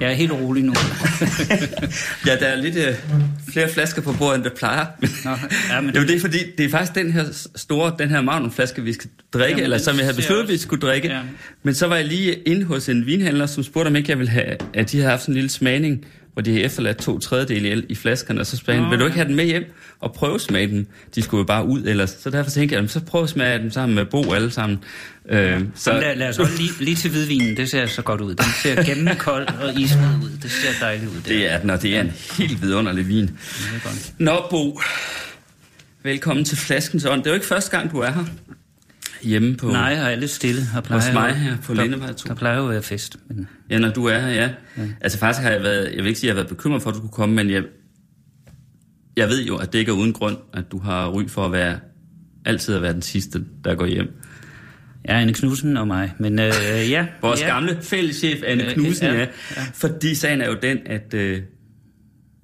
Jeg er helt rolig nu. ja, der er lidt øh, flere flasker på bordet, end der plejer. Nå, ja, men det er jo det, fordi det er faktisk den her store, den her magnumflaske, vi skal drikke, Jamen, eller som jeg havde besluttet, vi skulle drikke. Ja. Men så var jeg lige inde hos en vinhandler, som spurgte, om ikke jeg ville have, at de havde haft sådan en lille smagning, hvor de havde efterladt to tredjedele i flaskerne, og så spurgte oh, vil du ikke have den med hjem og prøve smage dem? De skulle jo bare ud ellers. Så derfor tænkte jeg, så prøv at smage dem sammen med Bo alle sammen. Øh, så... lad, lad os holde lige, lige til hvidvinen, det ser så godt ud. Den ser gennemkold og ismed ud. Det ser dejligt ud. Det, det er den, og det er en helt vidunderlig vin. Nå, Bo. Velkommen til Flaskens Ånd. Det er jo ikke første gang, du er her hjemme på... Nej, jeg er lidt stille. Jeg plejer hos mig her på Lindevej 2. Der plejer jo at være fest. Men... Ja, når du er her, ja. ja. Altså faktisk har jeg været... Jeg vil ikke sige, at jeg har været bekymret for, at du kunne komme, men jeg, jeg ved jo, at det ikke er uden grund, at du har ry for at være altid at være den sidste, der går hjem. Ja, Anne Knudsen og mig. Men øh, ja. Vores ja. gamle fælleschef Anne Knudsen, ja, ja. ja. Fordi sagen er jo den, at øh,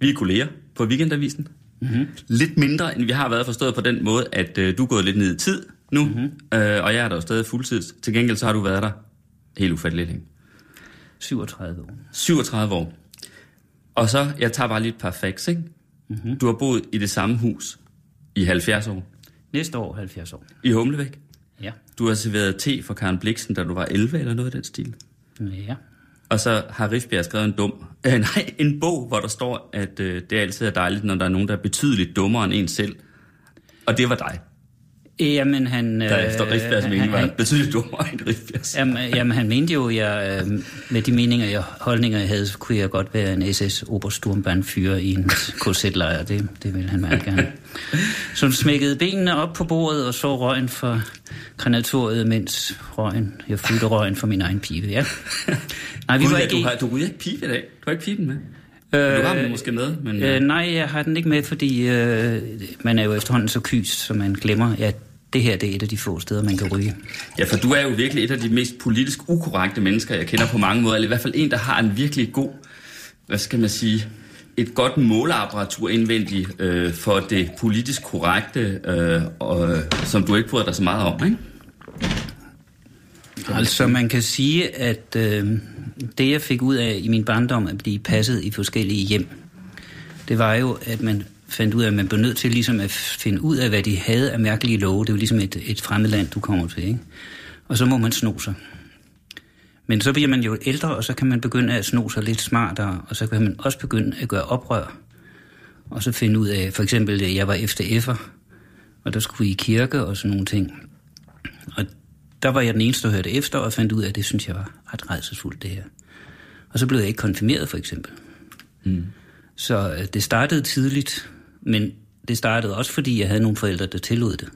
vi er kolleger på Weekendavisen. Mm-hmm. Lidt mindre, end vi har været forstået på den måde, at øh, du er gået lidt ned i tid nu, mm-hmm. øh, og jeg er der jo stadig fuldtid. Til gengæld så har du været der helt ufatteligt længe. 37 år. 37 år. Og så, jeg tager bare lige et par facts, ikke? Mm-hmm. Du har boet i det samme hus i 70 år. Næste år 70 år. I Humlevæk? Ja. Du har serveret te for Karen Bliksen, da du var 11 eller noget af den stil? Ja. Og så har Rifbjerg skrevet en dum, øh, nej, en bog, hvor der står, at øh, det altid er dejligt, når der er nogen, der er betydeligt dummere end en selv. Og det var dig. Jamen, han... Der efter Rifbjergs mening var betydeligt dummere end Rifbjergs. Jamen, jamen, han mente jo, jeg, øh, med de meninger jeg, holdninger, jeg havde, så kunne jeg godt være en SS Obersturmbannfyrer i en KZ-lejr. Det, det ville han meget gerne. Så smækkede benene op på bordet og så røgen for krematoriet, mens røgen, jeg fyldte røgen for min egen pibe, ja. Nej, vi var ikke... Du, har, du ryger ikke pibe i dag. Du har ikke piben med. Øh, du har den måske med, men... Øh, nej, jeg har den ikke med, fordi øh, man er jo efterhånden så kyst, så man glemmer, at det her det er et af de få steder, man kan ryge. Ja, for du er jo virkelig et af de mest politisk ukorrekte mennesker, jeg kender på mange måder. Eller i hvert fald en, der har en virkelig god, hvad skal man sige, et godt måleapparatur indvendigt øh, for det politisk korrekte, øh, og, som du ikke bryder dig så meget om, ikke? Altså, man kan sige, at øh, det, jeg fik ud af i min barndom at blive passet i forskellige hjem, det var jo, at man fandt ud af, at man blev nødt til ligesom at finde ud af, hvad de havde af mærkelige love. Det er jo ligesom et, et fremmed land, du kommer til, ikke? Og så må man sno sig. Men så bliver man jo ældre, og så kan man begynde at sno sig lidt smartere, og så kan man også begynde at gøre oprør. Og så finde ud af, for eksempel, at jeg var efter F'er, og der skulle vi i kirke og sådan nogle ting. Og der var jeg den eneste, der hørte efter, og fandt ud af, at det synes jeg var ret redselsfuldt, det her. Og så blev jeg ikke konfirmeret, for eksempel. Mm. Så øh, det startede tidligt, men det startede også, fordi jeg havde nogle forældre, der tillod det.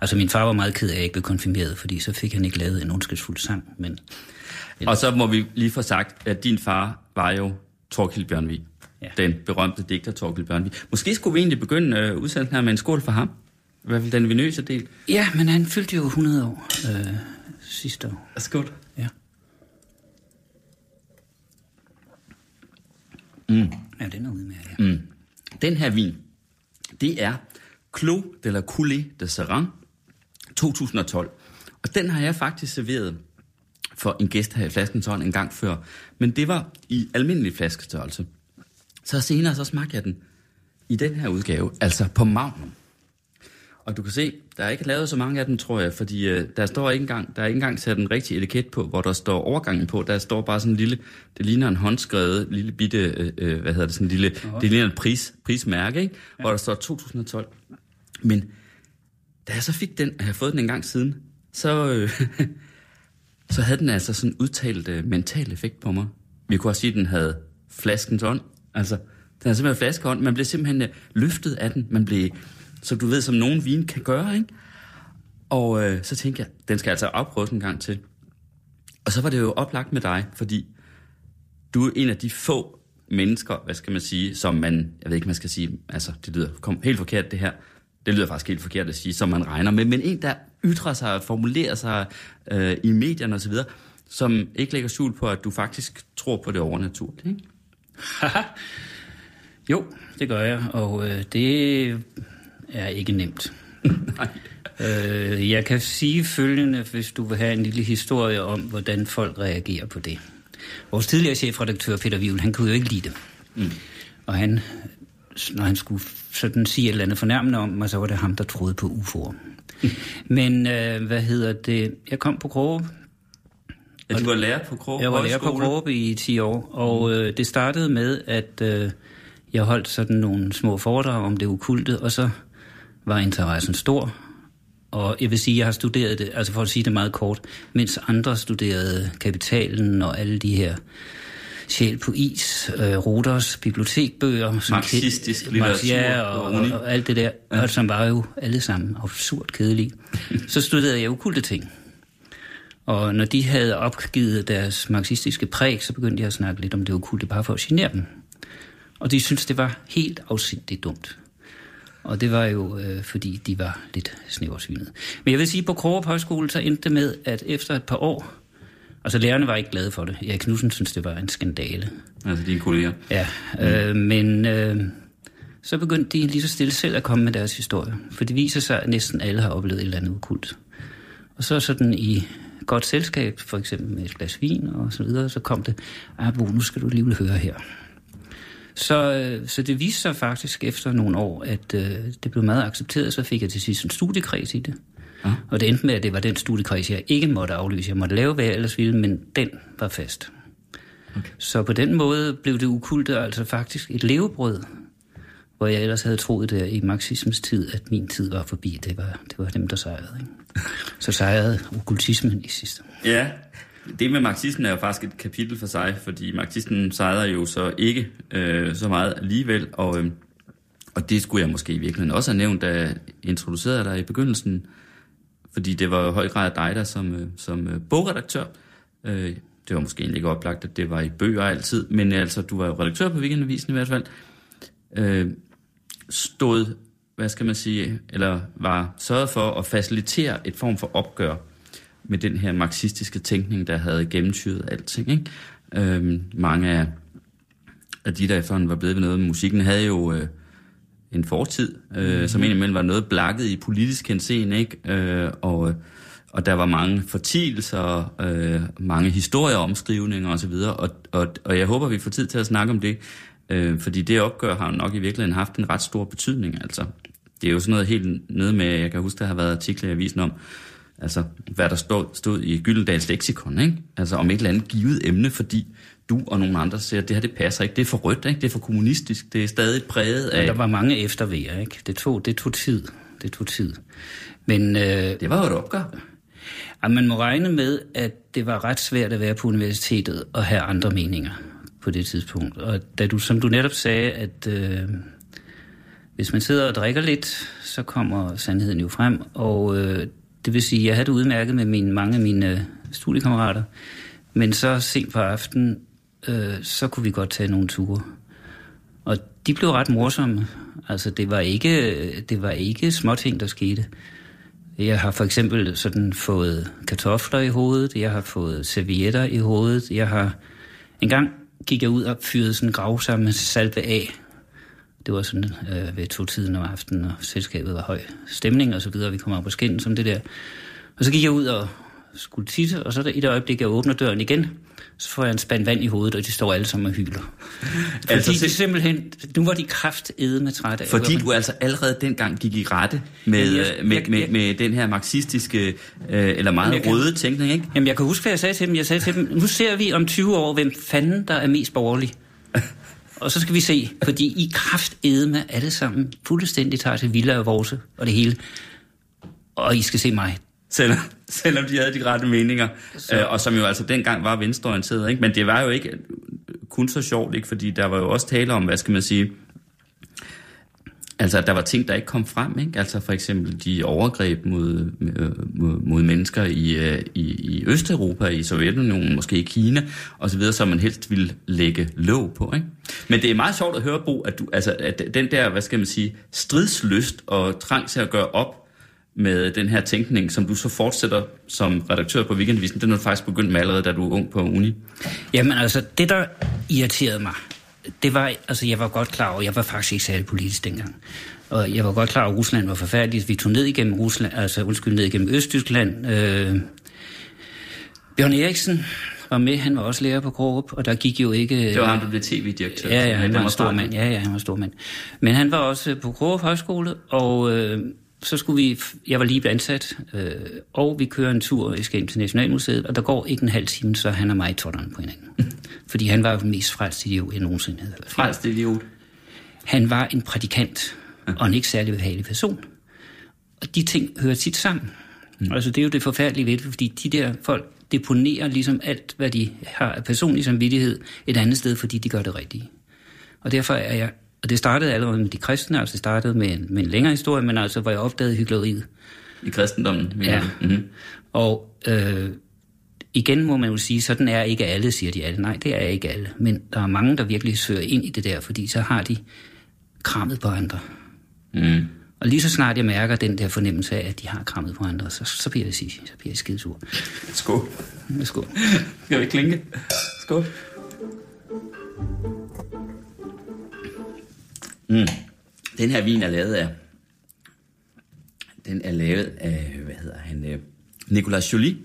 Altså min far var meget ked af, at jeg ikke blev konfirmeret, fordi så fik han ikke lavet en ondskabsfuld sang. Men, Og så må vi lige få sagt, at din far var jo Torkild Bjørnvig. Ja. Den berømte digter Torkild Bjørnvig. Måske skulle vi egentlig begynde uh, udsendelsen her med en skål for ham. I hvert fald den vinøse del. Ja, men han fyldte jo 100 år øh, sidste år. Skål. Ja. Mm. Ja, den er udmærket. Ja. Mm. Den her vin, det er Clos de la Coulée de Serran 2012. Og den har jeg faktisk serveret for en gæst her i flaskentøjen en gang før. Men det var i almindelig flaskestørrelse. Så senere så smagte jeg den i den her udgave, altså på Magnum. Og du kan se, der er ikke lavet så mange af dem, tror jeg, fordi øh, der står ikke engang, der er ikke engang sat en rigtig etiket på, hvor der står overgangen på. Der står bare sådan en lille, det ligner en håndskrevet lille bitte, øh, øh hvad hedder det, sådan en lille, okay. det ligner en pris, prismærke, ikke? Ja. hvor der står 2012. Men da jeg så fik den, og jeg har fået den en gang siden, så, øh, så havde den altså sådan udtalt øh, mental effekt på mig. Vi kunne også sige, at den havde flaskens ånd. Altså, den er simpelthen flaskeånd. Man blev simpelthen øh, løftet af den. Man blev som du ved, som nogen vin kan gøre, ikke? Og øh, så tænkte jeg, den skal altså afprøves en gang til. Og så var det jo oplagt med dig, fordi du er en af de få mennesker, hvad skal man sige, som man, jeg ved ikke, man skal sige, altså det lyder kom, helt forkert det her, det lyder faktisk helt forkert at sige, som man regner med, men en, der ytrer sig og formulerer sig øh, i medierne osv., som ikke lægger skjul på, at du faktisk tror på det overnaturlige, ikke? jo, det gør jeg, og øh, det er ikke nemt. øh, jeg kan sige følgende, hvis du vil have en lille historie om, hvordan folk reagerer på det. Vores tidligere chefredaktør, Peter Vivl, han kunne jo ikke lide det. Mm. Og han, når han skulle sådan sige et eller andet fornærmende om mig, så var det ham, der troede på UFO'er. Mm. Men øh, hvad hedder det? Jeg kom på Kroge. Ja, du var lærer på Kroge Jeg var lærer på Kroge i 10 år, og øh, det startede med, at øh, jeg holdt sådan nogle små foredrag om det ukulte, og så var interessen stor. Og jeg vil sige, at jeg har studeret det, altså for at sige det meget kort, mens andre studerede kapitalen og alle de her sjæl på is, øh, Roders bibliotekbøger. Som Marxistisk ke- litteratur. Ja, og, og, og alt det der, ja. og som var jo alle sammen absurd kedelige. så studerede jeg okulte ting. Og når de havde opgivet deres marxistiske præg, så begyndte jeg at snakke lidt om det okulte, bare for at genere dem. Og de syntes, det var helt afsindigt dumt. Og det var jo, øh, fordi de var lidt snæversvinet. Men jeg vil sige, på Krogerup Højskole, så endte det med, at efter et par år, altså lærerne var ikke glade for det. Erik Knudsen synes, det var en skandale. Altså dine kolleger? Ja, øh, mm. men øh, så begyndte de lige så stille selv at komme med deres historie. For det viser sig, at næsten alle har oplevet et eller andet ukult. Og så sådan i godt selskab, for eksempel med et glas vin og så videre, så kom det, ah, nu skal du lige høre her. Så, så det viste sig faktisk efter nogle år, at øh, det blev meget accepteret, så fik jeg til sidst en studiekreds i det. Ja. Og det endte med, at det var den studiekreds, jeg ikke måtte aflyse. Jeg måtte lave, hvad jeg ellers ville, men den var fast. Okay. Så på den måde blev det ukulte altså faktisk et levebrød, hvor jeg ellers havde troet der i marxismens tid, at min tid var forbi. Det var, det var dem, der sejrede. Ikke? Så sejrede okultismen i sidste. Ja, det med marxismen er jo faktisk et kapitel for sig, fordi marxismen sejrer jo så ikke øh, så meget alligevel, og, øh, og det skulle jeg måske i virkeligheden også have nævnt, da jeg introducerede dig i begyndelsen, fordi det var i høj grad dig der som, øh, som øh, bogredaktør. Øh, det var måske egentlig ikke oplagt, at det var i bøger altid, men altså, du var jo redaktør på Weekendavisen i hvert fald. Øh, stod, hvad skal man sige, eller var sørget for at facilitere et form for opgør med den her marxistiske tænkning, der havde gennemtyret alting. Ikke? Øhm, mange af, af de, der efterhånden var blevet ved noget, musikken havde jo øh, en fortid, øh, mm-hmm. som indimellem var noget blakket i politisk henseende, ikke? Øh, og, og der var mange fortielser, øh, mange historieomskrivninger osv., og, og, og jeg håber, vi får tid til at snakke om det, øh, fordi det opgør har nok i virkeligheden haft en ret stor betydning, altså. Det er jo sådan noget helt nede med, jeg kan huske, der har været artikler i avisen om, altså hvad der stod, stod i Gyldendals leksikon, ikke? Altså om et eller andet givet emne, fordi du og nogle andre siger, at det her det passer ikke, det er for rødt, ikke? det er for kommunistisk, det er stadig præget af... Ja, der var mange eftervejer, ikke? Det tog, det tog tid, det tog tid. Men, øh, det var jo et opgør. Ja, man må regne med, at det var ret svært at være på universitetet og have andre meninger på det tidspunkt. Og da du, som du netop sagde, at øh, hvis man sidder og drikker lidt, så kommer sandheden jo frem, og øh, det vil sige, at jeg havde det udmærket med mine, mange af mine øh, studiekammerater, men så sent på aftenen, øh, så kunne vi godt tage nogle ture. Og de blev ret morsomme. Altså, det var ikke, det var ikke småting, der skete. Jeg har for eksempel sådan fået kartofler i hovedet, jeg har fået servietter i hovedet, jeg har... En gang gik jeg ud og fyrede sådan en gravsamme salve af. Det var sådan øh, ved to tiden om aftenen, og selskabet var høj stemning og så videre. Vi kom op på skinnen som det der. Og så gik jeg ud og skulle tisse, og så der, i det øjeblik, jeg åbner døren igen, så får jeg en spand vand i hovedet, og de står alle sammen og hyler. Fordi altså, de simpelthen, nu var de kraftede med træt af. Fordi du altså allerede dengang gik i rette med, jamen, jeg, med, jeg, med, med, den her marxistiske, øh, eller meget røde kan, tænkning, ikke? Jamen, jeg kan huske, hvad jeg sagde til dem. Jeg sagde til dem, nu ser vi om 20 år, hvem fanden der er mest borgerlig. og så skal vi se, fordi I kraft med alle sammen fuldstændig tager til Villa og Vorse og det hele. Og I skal se mig. Selvom, selvom de havde de rette meninger, øh, og som jo altså dengang var venstreorienteret. Ikke? Men det var jo ikke kun så sjovt, ikke? fordi der var jo også tale om, hvad skal man sige, Altså, der var ting, der ikke kom frem, ikke? Altså for eksempel de overgreb mod, øh, mod, mod mennesker i, øh, i, i Østeuropa, i Sovjetunionen, måske i Kina, og så videre, som man helst ville lægge låg på, ikke? Men det er meget sjovt at høre, Bo, at, du, altså, at den der, hvad skal man sige, stridslyst og trang til at gøre op med den her tænkning, som du så fortsætter som redaktør på Weekendavisen, den er du faktisk begyndt med allerede, da du var ung på uni. Jamen altså, det der irriterede mig, det var, altså jeg var godt klar over, jeg var faktisk ikke særlig politisk dengang. Og jeg var godt klar over, at Rusland var forfærdeligt. Vi tog ned igennem Rusland, altså undskyld, ned igennem Østtyskland. Øh, Bjørn Eriksen var med, han var også lærer på Krogerup, og der gik jo ikke... Det var ham, der blev tv-direktør. Ja, ja, han var en stor mand. Ja, ja, han var stor mand. Men han var også på Krogerup Højskole, og øh, så skulle vi... Jeg var lige ansat, øh, og vi kører en tur, i skal ind til Nationalmuseet, og der går ikke en halv time, så han og mig totteren på hinanden. Fordi han var jo den mest frelst idiot, jeg nogensinde havde hørt. Frelst idiot? Han var en prædikant, og en ikke særlig behagelig person. Og de ting hører tit sammen. Mm. Altså det er jo det forfærdelige ved det, fordi de der folk deponerer ligesom alt, hvad de har af personlig samvittighed, et andet sted, fordi de gør det rigtige. Og derfor er jeg, og det startede allerede med de kristne, altså det startede med en, med en længere historie, men altså hvor jeg opdagede hyggeleriet. I kristendommen? Ja. Mm-hmm. Og øh, igen må man jo sige, sådan er ikke alle, siger de alle. Nej, det er ikke alle. Men der er mange, der virkelig søger ind i det der, fordi så har de krammet på andre. Mm. Og lige så snart jeg mærker den der fornemmelse af, at de har krammet på andre, så, så bliver jeg, sige, så bliver jeg skidesur. Skål. Skål. Skal vi klinke? Skål. Mm. Den her vin er lavet af... Den er lavet af, hvad hedder han, øh, Nicolas Jolie,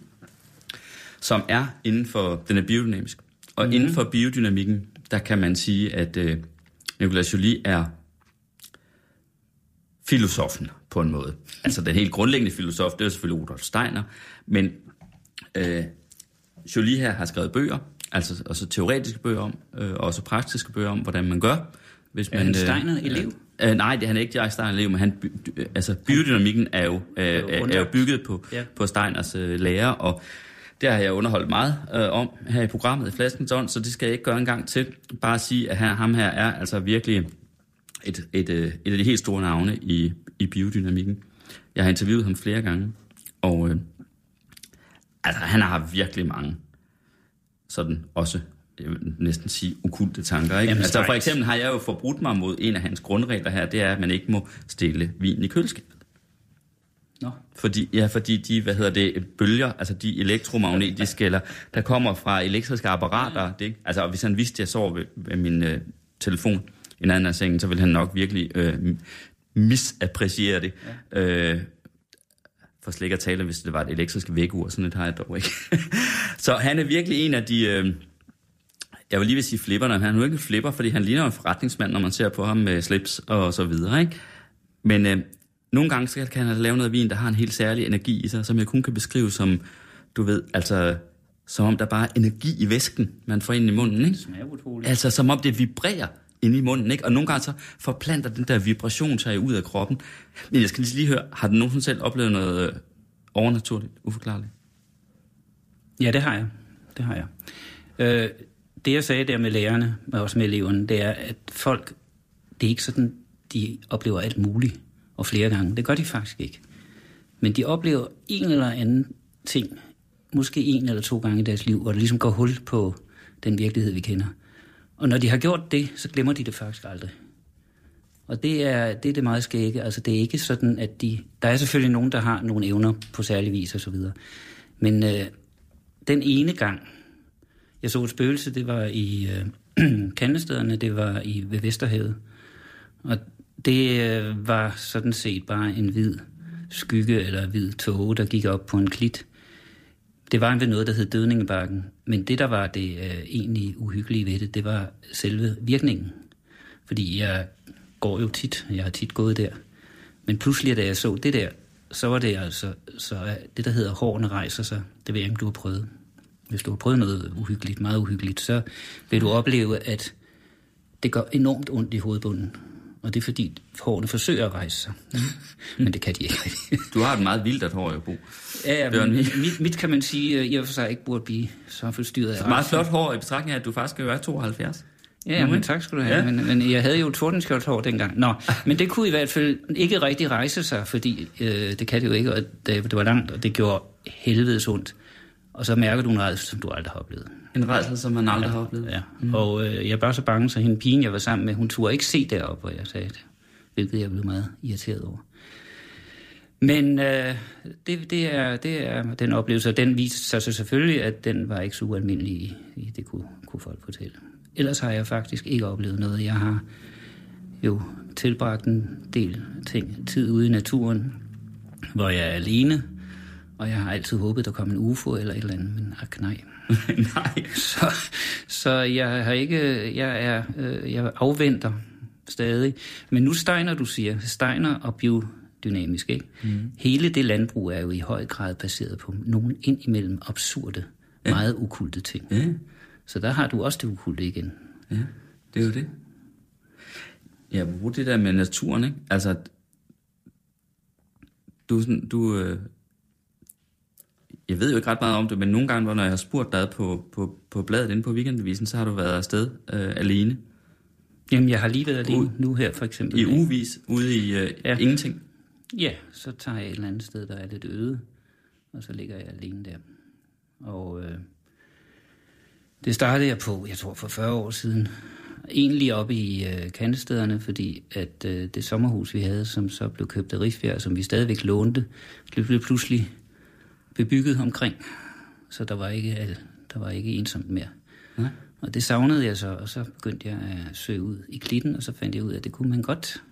som er inden for, den er biodynamisk. Og mm. inden for biodynamikken, der kan man sige, at øh, Nicolas Jolie er filosofen på en måde. Altså den helt grundlæggende filosof, det er selvfølgelig Rudolf Steiner, men øh, Jolie her har skrevet bøger, altså også teoretiske bøger om, øh, og også praktiske bøger om, hvordan man gør. Hvis man, er han Steiner-elev? Øh, øh, nej, det, han er ikke direkte Steiner-elev, men han, øh, altså, biodynamikken er jo, øh, er, er jo bygget på, ja. på Steiners øh, lære, og det har jeg underholdt meget øh, om her i programmet i Flaskens Ånd, så det skal jeg ikke gøre en gang til. Bare sige, at her, ham her er altså virkelig et, et, øh, et af de helt store navne i, i biodynamikken. Jeg har interviewet ham flere gange, og øh, altså, han har virkelig mange sådan også jeg vil næsten sige ukulte tanker. Ikke? Jamen, altså, for eksempel har jeg jo forbrudt mig mod en af hans grundregler her, det er, at man ikke må stille vin i køleskabet. Nå. Fordi, ja, fordi de, hvad hedder det, bølger, altså de elektromagnetiske, eller der kommer fra elektriske apparater, det, altså hvis han vidste, at jeg sov ved, ved min øh, telefon i en anden af sengen, så ville han nok virkelig øh, misappreciere det. Ja. Øh, for slet ikke at tale, hvis det var et elektrisk vækkeur, sådan et har jeg dog ikke. så han er virkelig en af de... Øh, jeg vil lige vil sige flipperne, han er jo ikke en flipper, fordi han ligner en forretningsmand, når man ser på ham med slips og så videre, ikke? Men øh, nogle gange så kan han lave noget vin, der har en helt særlig energi i sig, som jeg kun kan beskrive som, du ved, altså, som om der bare er energi i væsken, man får ind i munden, ikke? Altså, som om det vibrerer ind i munden, ikke? Og nogle gange så forplanter den der vibration sig ud af kroppen. Men jeg skal lige høre, har du nogensinde selv oplevet noget øh, overnaturligt, uforklarligt? Ja, det har jeg. Det har jeg. Øh, det jeg sagde der med lærerne, og også med eleverne, det er, at folk, det er ikke sådan, de oplever alt muligt og flere gange. Det gør de faktisk ikke. Men de oplever en eller anden ting, måske en eller to gange i deres liv, hvor det ligesom går hul på den virkelighed, vi kender. Og når de har gjort det, så glemmer de det faktisk aldrig. Og det er det, er det meget skægge. Altså, det er ikke sådan, at de... Der er selvfølgelig nogen, der har nogle evner på særlig vis og så videre. Men øh, den ene gang, jeg så et spøgelse, det var i øh, Kandestederne, det var i ved Vesterhavet. Og det øh, var sådan set bare en hvid skygge eller hvid tåge, der gik op på en klit. Det var ved noget, der hed Dødningebakken. Men det, der var det øh, egentlig uhyggelige ved det, det var selve virkningen. Fordi jeg går jo tit, jeg har tit gået der. Men pludselig, da jeg så det der, så var det altså, så det der hedder hårene rejser sig. Det ved jeg ikke, du har prøvet. Hvis du har prøvet noget uhyggeligt, meget uhyggeligt, så vil du opleve, at det gør enormt ondt i hovedbunden. Og det er fordi hårene forsøger at rejse sig. Mm. Men det kan de ikke. du har et meget vildt hår, jeg Bo. Ja, ja men mit, mit kan man sige, i og for sig ikke burde blive så forstyrret af så meget flot hår i betragtning af, at du faktisk skal være 72. Ja, men tak skal du have. Ja. Men, men jeg havde jo tordenskjoldshår dengang. Nå, men det kunne i hvert fald ikke rigtig rejse sig, fordi øh, det kan det jo ikke, og det, det var langt, og det gjorde helvedes ondt. Og så mærker du en redsel, som du aldrig har oplevet. En redsel, som man aldrig ja, har oplevet? Ja, mm. og øh, jeg var så bange, så hende pigen, jeg var sammen med, hun turde ikke se derop, hvor jeg sagde det. Hvilket jeg blev meget irriteret over. Men øh, det, det, er, det er den oplevelse, og den viste sig så selvfølgelig, at den var ikke så ualmindelig, det kunne, kunne folk fortælle. Ellers har jeg faktisk ikke oplevet noget. Jeg har jo tilbragt en del ting, tid ude i naturen, hvor jeg er alene, og jeg har altid håbet, der kom en UFO eller et eller andet, men ak nej. nej. Så, så jeg har ikke, jeg er, øh, jeg afventer stadig. Men nu Steiner, du siger, Steiner og biodynamisk, ikke? Mm. Hele det landbrug er jo i høj grad baseret på nogle indimellem absurde, ja. meget ukulte ting. Ja. Så der har du også det ukulte igen. Ja, det er jo det. Ja, hvor det der med naturen, ikke? Altså, du, du øh, jeg ved jo ikke ret meget om det, men nogle gange, når jeg har spurgt dig på, på, på bladet inde på weekendavisen, så har du været afsted øh, alene. Jamen, jeg har lige været alene U- nu her, for eksempel. I uvis, ude i øh, ja. ingenting? Ja, så tager jeg et eller andet sted, der er lidt øde, og så ligger jeg alene der. Og øh, det startede jeg på, jeg tror for 40 år siden. Egentlig oppe i øh, kandestederne, fordi at øh, det sommerhus, vi havde, som så blev købt af Rigsbjerg, som vi stadigvæk lånte, blev pludselig bebygget omkring. Så der var ikke, der var ikke ensomt mere. Ja. Og det savnede jeg så, og så begyndte jeg at søge ud i klitten, og så fandt jeg ud af, at det kunne man godt.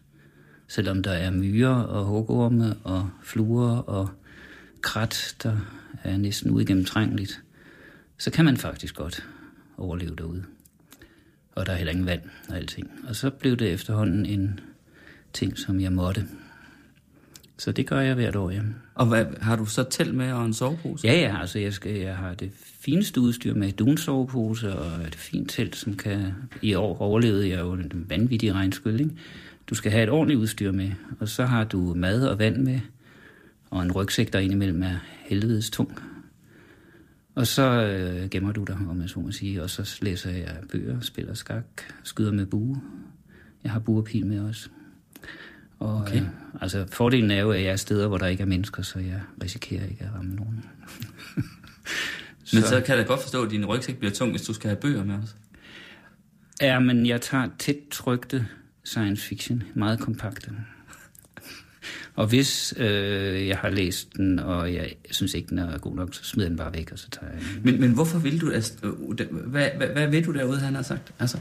Selvom der er myrer og hugorme og fluer og krat, der er næsten uigennemtrængeligt, så kan man faktisk godt overleve derude. Og der er heller ingen vand og alting. Og så blev det efterhånden en ting, som jeg måtte. Så det gør jeg hvert år, ja. Og hvad, har du så telt med og en sovepose? Ja, ja, altså jeg, skal, jeg har det fineste udstyr med dunsovepose og et fint telt, som kan... I år overlevede jeg jo en vanvittig regnskyld, ikke? Du skal have et ordentligt udstyr med, og så har du mad og vand med, og en rygsæk, der indimellem er helvedes tung. Og så øh, gemmer du dig, om jeg så må sige, og så læser jeg bøger, spiller skak, skyder med bue. Jeg har buerpil med også. Og, okay. øh, altså, fordelen er jo, at jeg er steder, hvor der ikke er mennesker, så jeg risikerer ikke at ramme nogen. så. Men så kan jeg da godt forstå, at din rygsæk bliver tung, hvis du skal have bøger med os. Ja, men jeg tager tæt trygte science fiction, meget kompakte. Og hvis øh, jeg har læst den, og jeg synes ikke, den er god nok, så smider den bare væk, og så tager jeg den. Men, men hvorfor vil du... Altså, hvad, hvad, hvad ved du derude, han har sagt? Altså?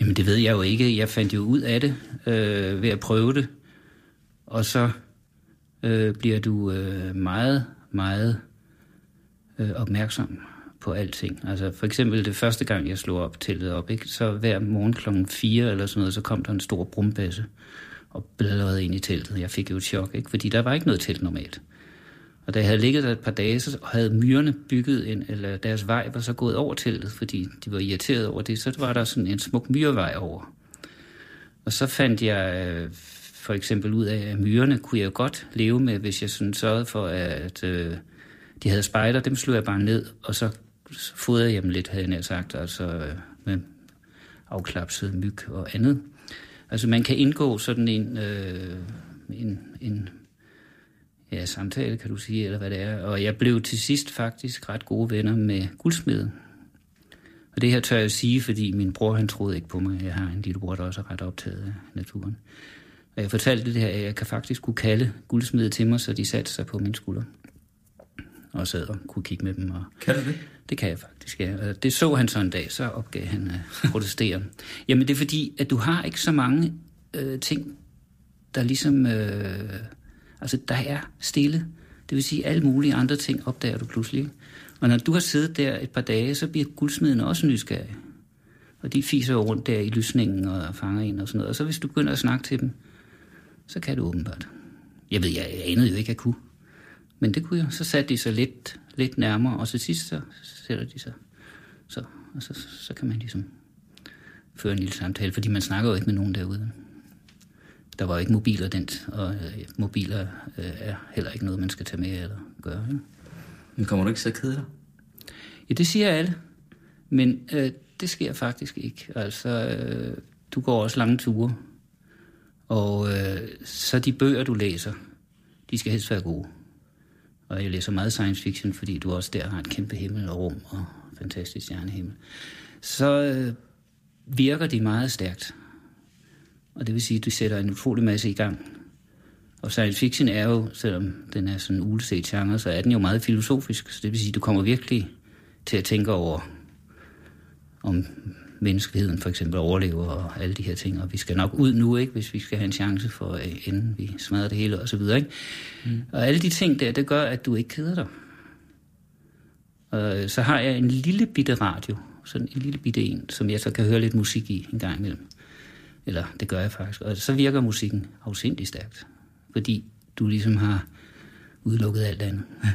Jamen det ved jeg jo ikke. Jeg fandt jo ud af det øh, ved at prøve det. Og så øh, bliver du øh, meget, meget øh, opmærksom på alting. Altså for eksempel det første gang, jeg slog op teltet op, ikke? så hver morgen klokken 4 eller sådan noget, så kom der en stor brumbasse og bladrede ind i teltet. Jeg fik jo et chok, ikke? fordi der var ikke noget telt normalt. Og da jeg havde ligget der et par dage, så havde myrerne bygget en, eller deres vej var så gået over teltet, fordi de var irriteret over det. Så var der sådan en smuk myrevej over. Og så fandt jeg øh, for eksempel ud af, at myrerne kunne jeg godt leve med, hvis jeg sådan sørgede for, at øh, de havde spejder. Dem slog jeg bare ned, og så fodrede jeg dem lidt, havde jeg sagt, altså øh, med afklapset myg og andet. Altså man kan indgå sådan en, øh, en, en ja, samtale, kan du sige, eller hvad det er. Og jeg blev til sidst faktisk ret gode venner med guldsmeden. Og det her tør jeg sige, fordi min bror, han troede ikke på mig. Jeg har en lille bror, der også er ret optaget af naturen. Og jeg fortalte det her, at jeg kan faktisk kunne kalde guldsmede til mig, så de satte sig på min skulder. Og sad og kunne kigge med dem. Og kan du det? Det kan jeg faktisk, ja. Og det så han så en dag, så opgav han at protestere. Jamen det er fordi, at du har ikke så mange øh, ting, der ligesom... Øh, Altså, der er stille. Det vil sige, alle mulige andre ting opdager du pludselig. Og når du har siddet der et par dage, så bliver guldsmeden også nysgerrig. Og de fiser jo rundt der i lysningen og fanger en og sådan noget. Og så hvis du begynder at snakke til dem, så kan du åbenbart. Jeg ved, jeg anede jo ikke, at jeg kunne. Men det kunne jeg. Så satte de sig lidt, lidt nærmere, og til sidst så sætter de sig. Så, og så, så kan man ligesom føre en lille samtale, fordi man snakker jo ikke med nogen derude der var ikke mobiler den, og øh, mobiler øh, er heller ikke noget, man skal tage med eller gøre. Ja. Men kommer du ikke så kede dig? Ja, det siger alle. Men øh, det sker faktisk ikke. Altså, øh, du går også lange ture. Og øh, så de bøger, du læser, de skal helst være gode. Og jeg læser meget science fiction, fordi du også der har et kæmpe himmel og rum og fantastisk stjernehimmel. Så øh, virker de meget stærkt. Og det vil sige, at du sætter en utrolig masse i gang. Og science fiction er jo, selvom den er sådan en uleset genre, så er den jo meget filosofisk. Så det vil sige, at du kommer virkelig til at tænke over, om menneskeheden for eksempel overlever og alle de her ting. Og vi skal nok ud nu, ikke, hvis vi skal have en chance for, øh, inden vi smadrer det hele og så videre. Ikke? Mm. Og alle de ting der, det gør, at du ikke keder dig. Og så har jeg en lille bitte radio, sådan en lille bitte en, som jeg så kan høre lidt musik i en gang imellem. Eller det gør jeg faktisk. Og så virker musikken afsindig stærkt. Fordi du ligesom har udelukket alt andet.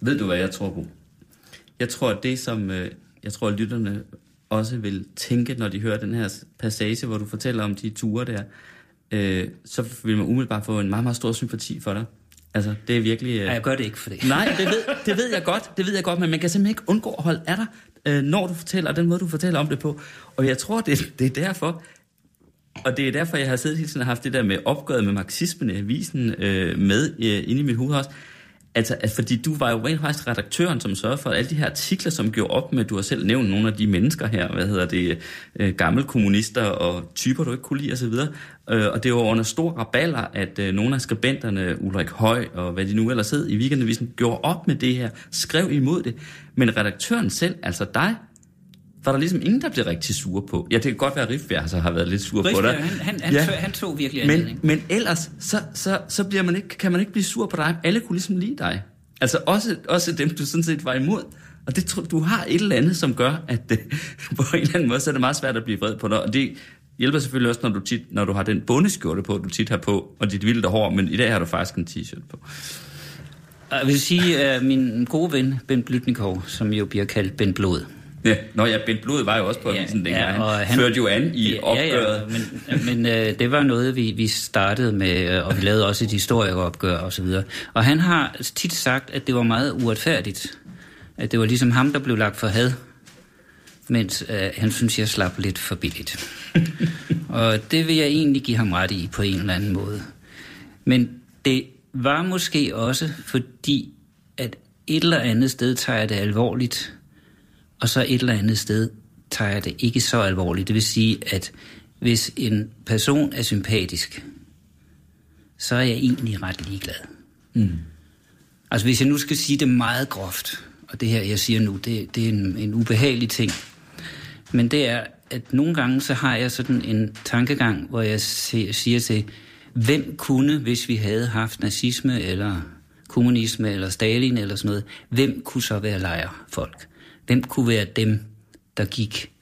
Ved du, hvad jeg tror på? Jeg tror, at det, som øh, jeg tror, lytterne også vil tænke, når de hører den her passage, hvor du fortæller om de ture der, øh, så vil man umiddelbart få en meget, meget stor sympati for dig. Altså, det er virkelig... Øh... Ja, jeg gør det ikke for det. Nej, det ved, det ved jeg godt, det ved jeg godt, men man kan simpelthen ikke undgå at holde af dig, øh, når du fortæller, og den måde, du fortæller om det på. Og jeg tror, det, det er derfor, og det er derfor, jeg har siddet hele tiden og haft det der med opgøret med marxismen i avisen øh, med øh, inde i mit hoved også. Altså, at fordi du var jo rent faktisk redaktøren, som sørgede for alle de her artikler, som gjorde op med, du har selv nævnt nogle af de mennesker her, hvad hedder det, øh, gamle kommunister og typer, du ikke kunne lide osv. Øh, og det var under stor raballer, at øh, nogle af skribenterne, Ulrik Høj og hvad de nu ellers hed i weekendavisen, gjorde op med det her, skrev imod det. Men redaktøren selv, altså dig, var der ligesom ingen, der blev rigtig sur på. Ja, det kan godt være, at Rifbjerg altså har været lidt sur Rifbjerg, på dig. Han, han, han, Ja. tog, han tog virkelig Men, anledning. men ellers, så, så, så bliver man ikke, kan man ikke blive sur på dig. Alle kunne ligesom lide dig. Altså også, også dem, du sådan set var imod. Og det, du har et eller andet, som gør, at det, på en eller anden måde, så er det meget svært at blive vred på dig. Og det hjælper selvfølgelig også, når du, tit, når du har den bundeskjorte på, du tit har på, og dit vilde hår, men i dag har du faktisk en t-shirt på. Jeg vil sige, at min gode ven, Ben Blytnikov, som jo bliver kaldt Ben Blod. Ja, Nå ja, Bent Blod var jo også på avisen dengang. ja, han, og han han- førte jo an i Ja, opgøret. Ja, ja, men, men øh, det var noget, vi, vi startede med, øh, og vi lavede også et historieopgør og så videre. Og han har tit sagt, at det var meget uretfærdigt. At det var ligesom ham, der blev lagt for had, mens øh, han synes, jeg slap lidt for billigt. og det vil jeg egentlig give ham ret i på en eller anden måde. Men det var måske også fordi, at et eller andet sted tager jeg det alvorligt, og så et eller andet sted tager jeg det ikke så alvorligt. Det vil sige, at hvis en person er sympatisk, så er jeg egentlig ret ligeglad. Mm. Altså hvis jeg nu skal sige det meget groft, og det her jeg siger nu, det, det er en, en ubehagelig ting, men det er, at nogle gange så har jeg sådan en tankegang, hvor jeg siger til, hvem kunne, hvis vi havde haft nazisme eller kommunisme eller Stalin eller sådan noget, hvem kunne så være lejrfolk? Hvem kunne være dem, der gik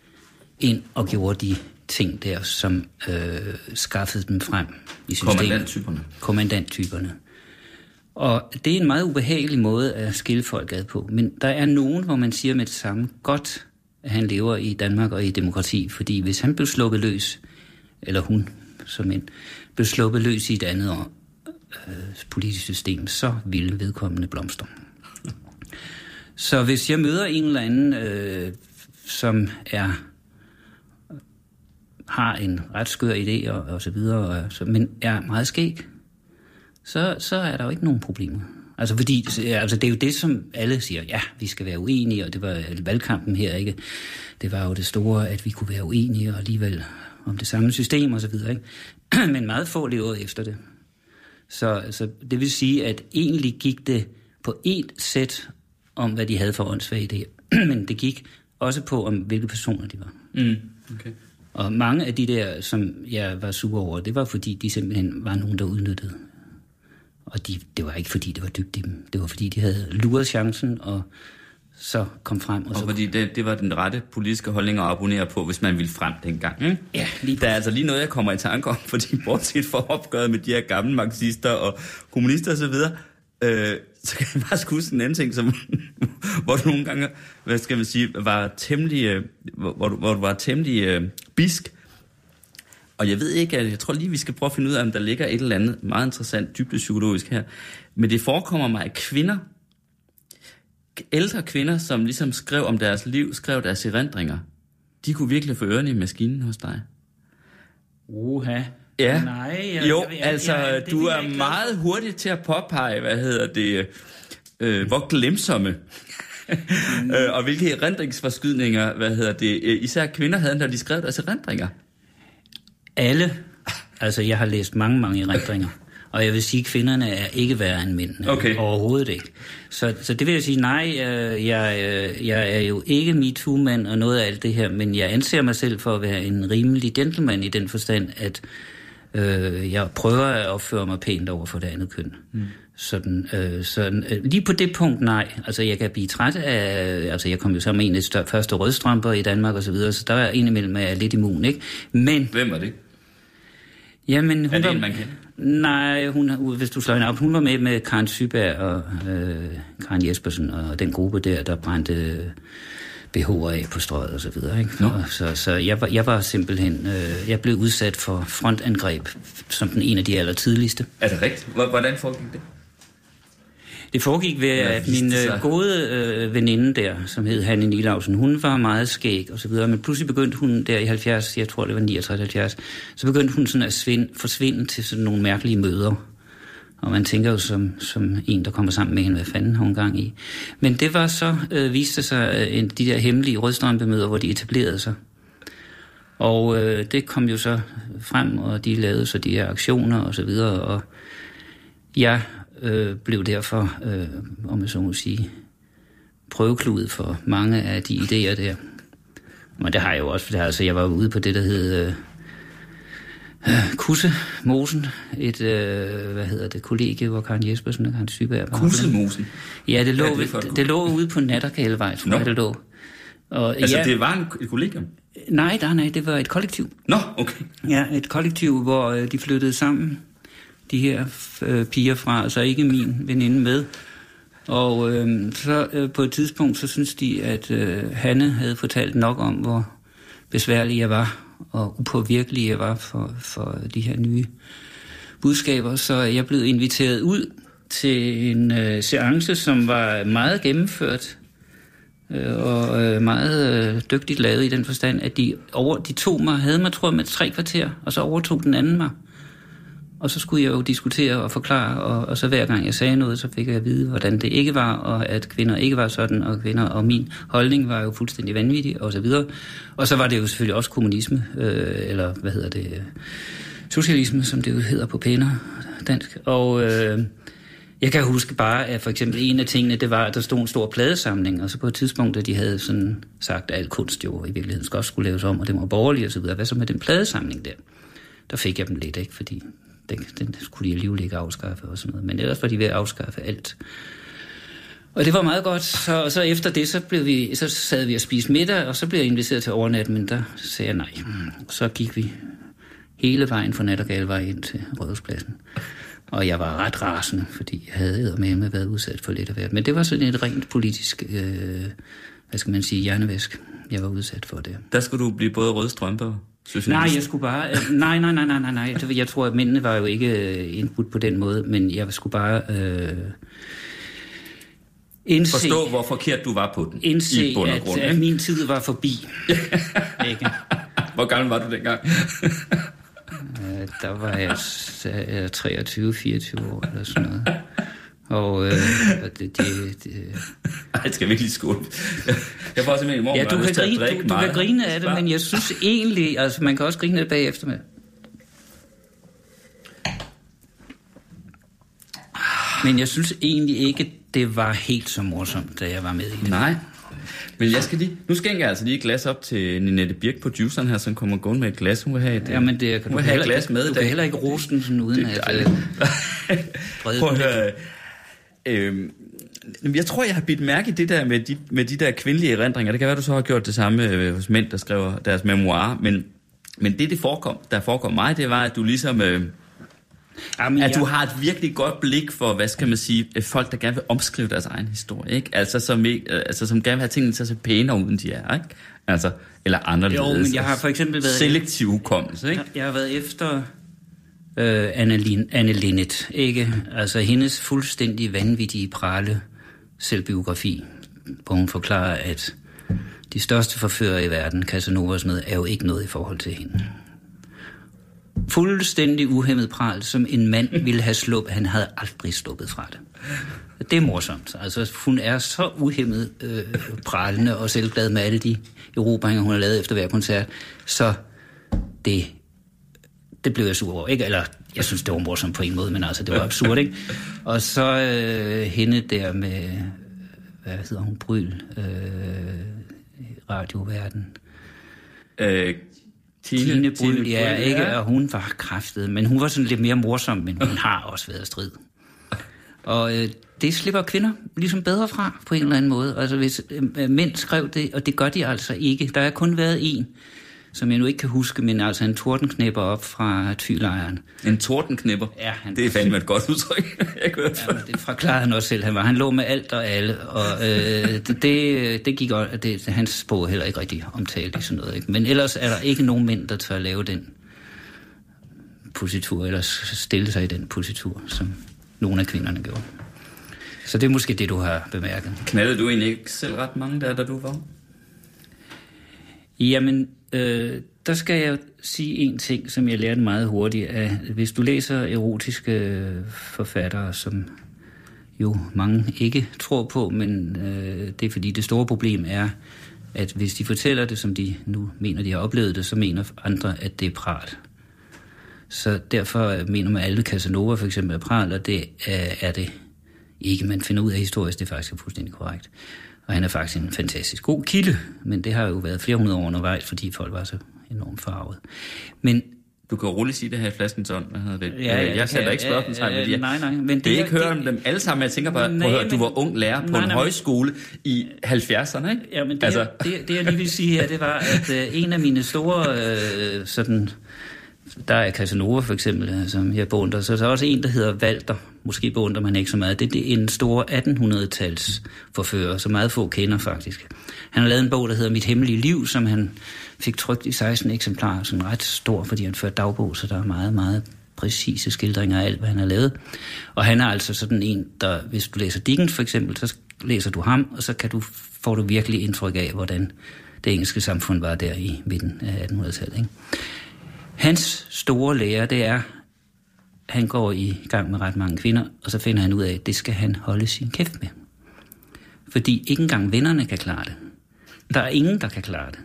ind og gjorde de ting der, som øh, skaffede dem frem i systemet? Kommandanttyperne. Kommandanttyperne. Og det er en meget ubehagelig måde at skille folk ad på. Men der er nogen, hvor man siger med det samme, godt, at han lever i Danmark og i demokrati, fordi hvis han blev sluppet løs, eller hun som en, blev sluppet løs i et andet år, øh, politisk system, så ville vedkommende blomstre. Så hvis jeg møder en eller anden, øh, som er har en ret skør idé og, og så videre, og, så, men er meget skæg, så, så er der jo ikke nogen problemer. Altså fordi, altså det er jo det, som alle siger, ja, vi skal være uenige, og det var valgkampen her, ikke? Det var jo det store, at vi kunne være uenige og alligevel om det samme system og så videre, ikke? Men meget få lever efter det. Så, så det vil sige, at egentlig gik det på et sæt om, hvad de havde for åndssvage idéer. Men det gik også på, om hvilke personer de var. Mm. Okay. Og mange af de der, som jeg var sur over, det var fordi, de simpelthen var nogen, der udnyttede. Og de, det var ikke fordi, det var dybt i dem. Det var fordi, de havde luret chancen, og så kom frem. Og Og så, fordi det, det var den rette politiske holdning at abonnere på, hvis man ville frem dengang. Ikke? Ja, lige Der er altså lige noget, jeg kommer i tanke om, fordi bortset fra opgøret med de her gamle marxister og kommunister osv., øh, så kan jeg faktisk huske en anden ting, som, hvor du nogle gange, hvad skal man sige, var temmelig, øh, hvor, hvor, du, hvor du var temmelig øh, bisk. Og jeg ved ikke, at jeg tror lige, vi skal prøve at finde ud af, om der ligger et eller andet meget interessant dybdepsykologisk her. Men det forekommer mig, at kvinder ældre kvinder, som ligesom skrev om deres liv, skrev deres erindringer, de kunne virkelig få ørerne i maskinen hos dig. Uha. Ja. Nej, jeg, jo, jeg, jeg, altså, jeg, det du jeg er ikke meget hurtig til at påpege, hvad hedder det, øh, hvor glemsomme, øh, og hvilke erindringsforskydninger, hvad hedder det, øh, især kvinder havde, når de skrev deres erindringer. Alle. Altså, jeg har læst mange, mange erindringer. Og jeg vil sige, at kvinderne er ikke værre end mændene. Okay. Overhovedet ikke. Så, så det vil jeg sige, nej, øh, jeg, øh, jeg er jo ikke MeToo-mand og noget af alt det her, men jeg anser mig selv for at være en rimelig gentleman i den forstand, at øh, jeg prøver at opføre mig pænt over for det andet køn. Mm. Sådan, øh, sådan, øh, lige på det punkt, nej. Altså, jeg kan blive træt af... Altså, jeg kom jo sammen med en af de første rødstrømper i Danmark og så videre, så der er en imellem, jeg er lidt immun, ikke? Men... Hvem var det? Jamen, hun Er det var, en, man kender? Nej, hun, hvis du slår hende op, hun var med med Karen Syberg og øh, Karen Jespersen og den gruppe der, der brændte BH'er af på strøget og så videre. Ikke? Nå. Og Så, så jeg, var, jeg var simpelthen, øh, jeg blev udsat for frontangreb som den en af de aller tidligste. Er det rigtigt? Hvor- Hvordan foregik det? Det foregik ved, at min øh, gode øh, veninde der, som hed Hanne Nielausen, hun var meget skæg og så videre, men pludselig begyndte hun der i 70, jeg tror det var 69-70, så begyndte hun sådan at svind, forsvinde til sådan nogle mærkelige møder. Og man tænker jo som, som en, der kommer sammen med hende, hvad fanden har hun gang i. Men det var så, øh, viste sig, øh, en, de der hemmelige rødstrømpemøder, hvor de etablerede sig. Og øh, det kom jo så frem, og de lavede så de her aktioner og så videre, og jeg øh, blev derfor, øh, om jeg så må sige, prøvekludet for mange af de idéer der. Men det har jeg jo også, for det, altså, jeg var ude på det, der hed øh, Kusse Mosen, et, øh, hvad hedder det, kollegie, hvor Karen Jespersen og Karen Syberg var. Kusselmosen. Ja, det lå, er det det, det, lå ude på Natterkalevej, tror Nå. jeg, det lå. Og, Altså, ja, det var en, et kollegium? Nej, nej, nej, det var et kollektiv. Nå, okay. Ja, et kollektiv, hvor øh, de flyttede sammen, de her øh, piger fra, altså ikke min veninde med. Og øh, så øh, på et tidspunkt, så synes de, at øh, Hanne havde fortalt nok om, hvor besværlig jeg var, og upåvirkelige jeg var for, for de her nye budskaber. Så jeg blev inviteret ud til en øh, seance, som var meget gennemført øh, og øh, meget øh, dygtigt lavet i den forstand, at de, over, de tog mig, havde mig, tror jeg, med tre kvarter, og så overtog den anden mig. Og så skulle jeg jo diskutere og forklare, og, og så hver gang jeg sagde noget, så fik jeg at vide, hvordan det ikke var, og at kvinder ikke var sådan, og kvinder og min holdning var jo fuldstændig vanvittig, og så videre. Og så var det jo selvfølgelig også kommunisme, øh, eller hvad hedder det, socialisme, som det jo hedder på pænere dansk. Og øh, jeg kan huske bare, at for eksempel en af tingene, det var, at der stod en stor pladesamling, og så på et tidspunkt, da de havde sådan sagt, at al kunst jo i virkeligheden skal også skulle laves om, og det var borgerligt og så videre. Hvad så med den pladesamling der? Der fik jeg dem lidt, ikke? Fordi den, den skulle de alligevel ikke afskaffe og sådan noget. Men ellers var de ved at afskaffe alt. Og det var meget godt. Så, og så efter det, så, blev vi, så sad vi og spiste middag, og så blev jeg inviteret til overnat, men der sagde jeg nej. Så gik vi hele vejen fra Nattergalvej ind til Rådhuspladsen. Og jeg var ret rasende, fordi jeg havde med med været udsat for lidt af hvert. Men det var sådan et rent politisk, øh, hvad skal man sige, hjernevæsk, jeg var udsat for det. Der skulle du blive både røde strømper Nej, jeg skulle bare... Øh, nej, nej, nej, nej, nej, nej. Jeg tror, at mændene var jo ikke øh, indbudt på den måde, men jeg skulle bare øh, indse, Forstå, hvor forkert du var på den. indse i bund og at, grund, at ikke? min tid var forbi. ikke? Hvor gammel var du dengang? Øh, der var jeg s- øh, 23-24 år eller sådan noget. Og øh, og det, det, det, Ej, skal vi ikke lige skåle? Jeg får simpelthen i morgen ja, du kan, grine, du, du meget. kan grine af det, men jeg synes egentlig, altså man kan også grine af det bagefter med. Men jeg synes egentlig ikke, det var helt så morsomt, da jeg var med i det. Nej. Men jeg skal lige... Nu skænker jeg altså lige et glas op til Ninette Birk, produceren her, som kommer gående med et glas. Hun vil have et, Jamen, det, hun du, kan have et heller, glas med du kan heller ikke roste den sådan uden Det at... Øh, Prøv at høre. Øhm, jeg tror, jeg har bidt mærke i det der med de, med de der kvindelige erindringer. Det kan være, du så har gjort det samme øh, hos mænd, der skriver deres memoirer. Men, men det, det forekom, der forekom mig, det var, at du ligesom... Øh, Jamen, at jeg- du har et virkelig godt blik for, hvad skal man sige, øh, folk, der gerne vil omskrive deres egen historie, ikke? Altså, som, ikke, øh, altså, som gerne vil have tingene til at se pænere ud, end de er, ikke? Altså, eller anderledes. Jo, men jeg har for eksempel været... Selektiv hukommelse, ikke? Jeg har været efter øh, Anne, Lin, Anne Linnet, ikke? Altså hendes fuldstændig vanvittige prale selvbiografi, hvor hun forklarer, at de største forfører i verden, Casanovas med, er jo ikke noget i forhold til hende. Fuldstændig uhemmet pral, som en mand ville have sluppet. Han havde aldrig sluppet fra det. Det er morsomt. Altså, hun er så uhemmet øh, pralende og selvglad med alle de erobringer, hun har lavet efter hver koncert. Så det, det blev jeg sur over. Ikke? Eller, jeg synes, det var morsomt på en måde, men altså, det var absurd, ikke? Og så øh, hende der med, hvad hedder hun, Bryl, øh, radioverden. Øh, Tine, Tine Bryl, Bryl, ja, ikke? Og hun var kræftet, men hun var sådan lidt mere morsom, men hun har også været strid. Og øh, det slipper kvinder ligesom bedre fra på en eller anden måde. Altså hvis øh, mænd skrev det, og det gør de altså ikke. Der har kun været en, som jeg nu ikke kan huske, men altså en tordenknæpper op fra tylejren. En tordenknæpper? Ja, han- Det er fandme et godt udtryk. jeg kunne Ja, men det forklarede han også selv. Han, var. han lå med alt og alle, og øh, det, det, det gik godt. Det, hans sprog er heller ikke rigtig omtalt i sådan noget. Ikke? Men ellers er der ikke nogen mænd, der tør lave den positur, eller stille sig i den positur, som nogle af kvinderne gjorde. Så det er måske det, du har bemærket. Knaldede du egentlig ikke selv ret mange der, da du var? Jamen, øh, der skal jeg sige en ting, som jeg lærte meget hurtigt. At hvis du læser erotiske øh, forfattere, som jo mange ikke tror på, men øh, det er fordi det store problem er, at hvis de fortæller det, som de nu mener, de har oplevet det, så mener andre, at det er prat. Så derfor mener man, at alle Casanova for eksempel er pral, og det er, er det ikke. Man finder ud af historisk, det er faktisk fuldstændig korrekt. Og han er faktisk en fantastisk god kilde, men det har jo været flere hundrede år undervejs, fordi folk var så enormt farvet. Men Du kan roligt sige det her i flaskens ånd. Hvad hedder det? Ja, ja, Øh, det jeg sætter ikke spørgsmålstegn ved det. nej, nej, men det det er ikke høre det- om dem alle sammen. Jeg tænker bare Nej, på, at du men- var ung lærer på Nej, en nej, men- højskole i 70'erne, ikke? Ja, men det, altså, jeg, det, det jeg lige vil sige her, det var, at øh, en af mine store, øh, sådan, der er Casanova for eksempel, øh, som jeg beundrer, så der er også en, der hedder Walter, måske beundrer man ikke så meget, det, det er en stor 1800-tals forfører, som meget få kender faktisk. Han har lavet en bog, der hedder Mit Hemmelige Liv, som han fik trykt i 16 eksemplarer, sådan ret stor, fordi han førte dagbog, så der er meget, meget præcise skildringer af alt, hvad han har lavet. Og han er altså sådan en, der, hvis du læser Dickens for eksempel, så læser du ham, og så kan du, får du virkelig indtryk af, hvordan det engelske samfund var der i midten af 1800-tallet. Ikke? Hans store lære, det er, han går i gang med ret mange kvinder, og så finder han ud af, at det skal han holde sin kæft med. Fordi ikke engang vennerne kan klare det. Der er ingen, der kan klare det.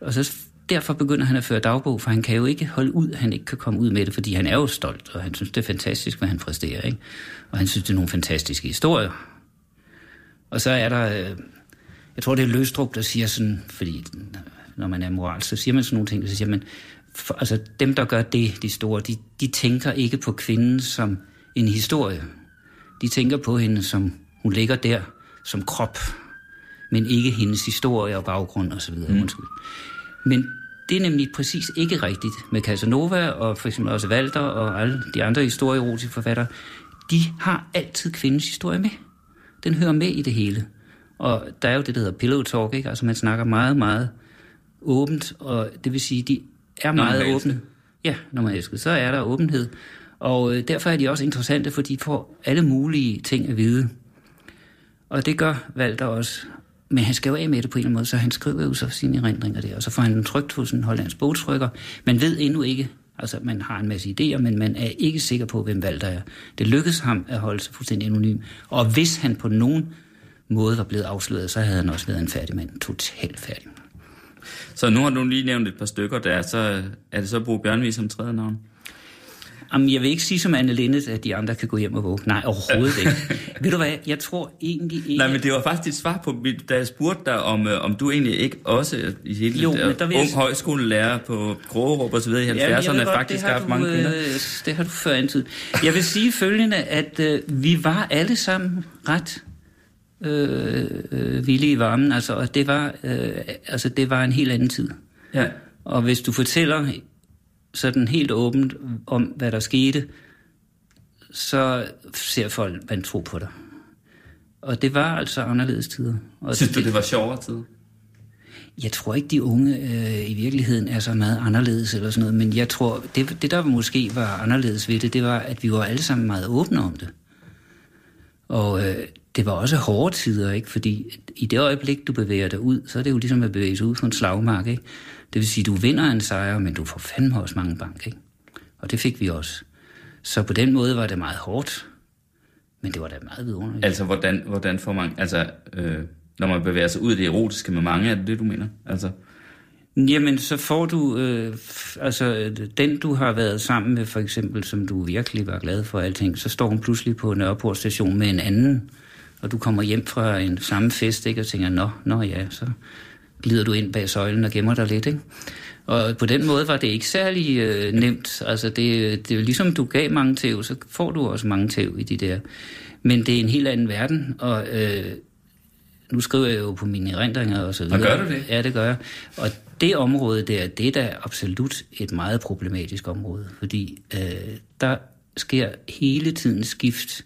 Og så derfor begynder han at føre dagbog, for han kan jo ikke holde ud, han ikke kan komme ud med det, fordi han er jo stolt, og han synes, det er fantastisk, hvad han præsterer. Ikke? Og han synes, det er nogle fantastiske historier. Og så er der, øh, jeg tror, det er Løstrup, der siger sådan, fordi når man er moral, så siger man sådan nogle ting, så siger man, for, altså dem, der gør det, de store, de, de tænker ikke på kvinden som en historie. De tænker på hende, som hun ligger der, som krop, men ikke hendes historie og baggrund osv. Mm. Undskyld. Men det er nemlig præcis ikke rigtigt med Casanova og for eksempel også Walter og alle de andre historieerotiske forfattere. De har altid kvindens historie med. Den hører med i det hele. Og der er jo det, der hedder pillow talk, ikke? Altså man snakker meget, meget åbent, og det vil sige, de er meget er åbne. Ja, når man er elsket, så er der åbenhed. Og øh, derfor er de også interessante, for de får alle mulige ting at vide. Og det gør Walter også. Men han skal jo af med det på en eller anden måde, så han skriver jo så sine erindringer der, og så får han den trygt hos en hollandsk bogtrykker. Man ved endnu ikke, altså man har en masse idéer, men man er ikke sikker på, hvem Walter er. Det lykkedes ham at holde sig fuldstændig anonym. Og hvis han på nogen måde var blevet afsløret, så havde han også været en færdig mand. Totalt færdig. Så nu har du lige nævnt et par stykker der, så er det så Bo Bjørnvig som tredje navn? Jamen, jeg vil ikke sige som Anne Lindet, at de andre kan gå hjem og våge. Nej, overhovedet ikke. Ved du hvad, jeg tror egentlig ikke... Nej, men det var faktisk dit svar på, da jeg spurgte dig, om, øh, om du egentlig ikke også i hele Jo, der vil jeg- ung højskolelærer på Krogerup og så videre i 70'erne faktisk har haft mange du, kvinder. Øh, det har du før antydet. Jeg vil sige følgende, at øh, vi var alle sammen ret øh, øh, villige i varmen. Altså, og det var, øh, altså, det var en helt anden tid. Ja. Og hvis du fortæller sådan helt åbent om, hvad der skete, så ser folk, man tror på dig. Og det var altså anderledes tider. Og Synes du, det var sjovere tid? Jeg tror ikke, de unge øh, i virkeligheden er så meget anderledes eller sådan noget, men jeg tror, det, det der måske var anderledes ved det, det var, at vi var alle sammen meget åbne om det. Og øh, det var også hårde tider, ikke? Fordi i det øjeblik, du bevæger dig ud, så er det jo ligesom at bevæge sig ud på en slagmark, ikke? Det vil sige, du vinder en sejr, men du får fandme også mange bank, ikke? Og det fik vi også. Så på den måde var det meget hårdt, men det var da meget vidunderligt. Altså, hvordan, hvordan får man... Altså, øh, når man bevæger sig ud i det erotiske med mange, er det det, du mener? Altså, Jamen, så får du, øh, altså den du har været sammen med, for eksempel, som du virkelig var glad for alting, så står hun pludselig på Nørreport station med en anden, og du kommer hjem fra en samme fest, ikke, og tænker, nå, nå ja, så glider du ind bag søjlen og gemmer dig lidt, ikke? Og på den måde var det ikke særlig øh, nemt. Altså, det, det er ligesom, du gav mange tæv, så får du også mange tæv i de der. Men det er en helt anden verden, og øh, nu skriver jeg jo på mine erindringer og så videre. Og gør du det? Ja, det gør jeg. Og det område der, det er da absolut et meget problematisk område, fordi øh, der sker hele tiden skift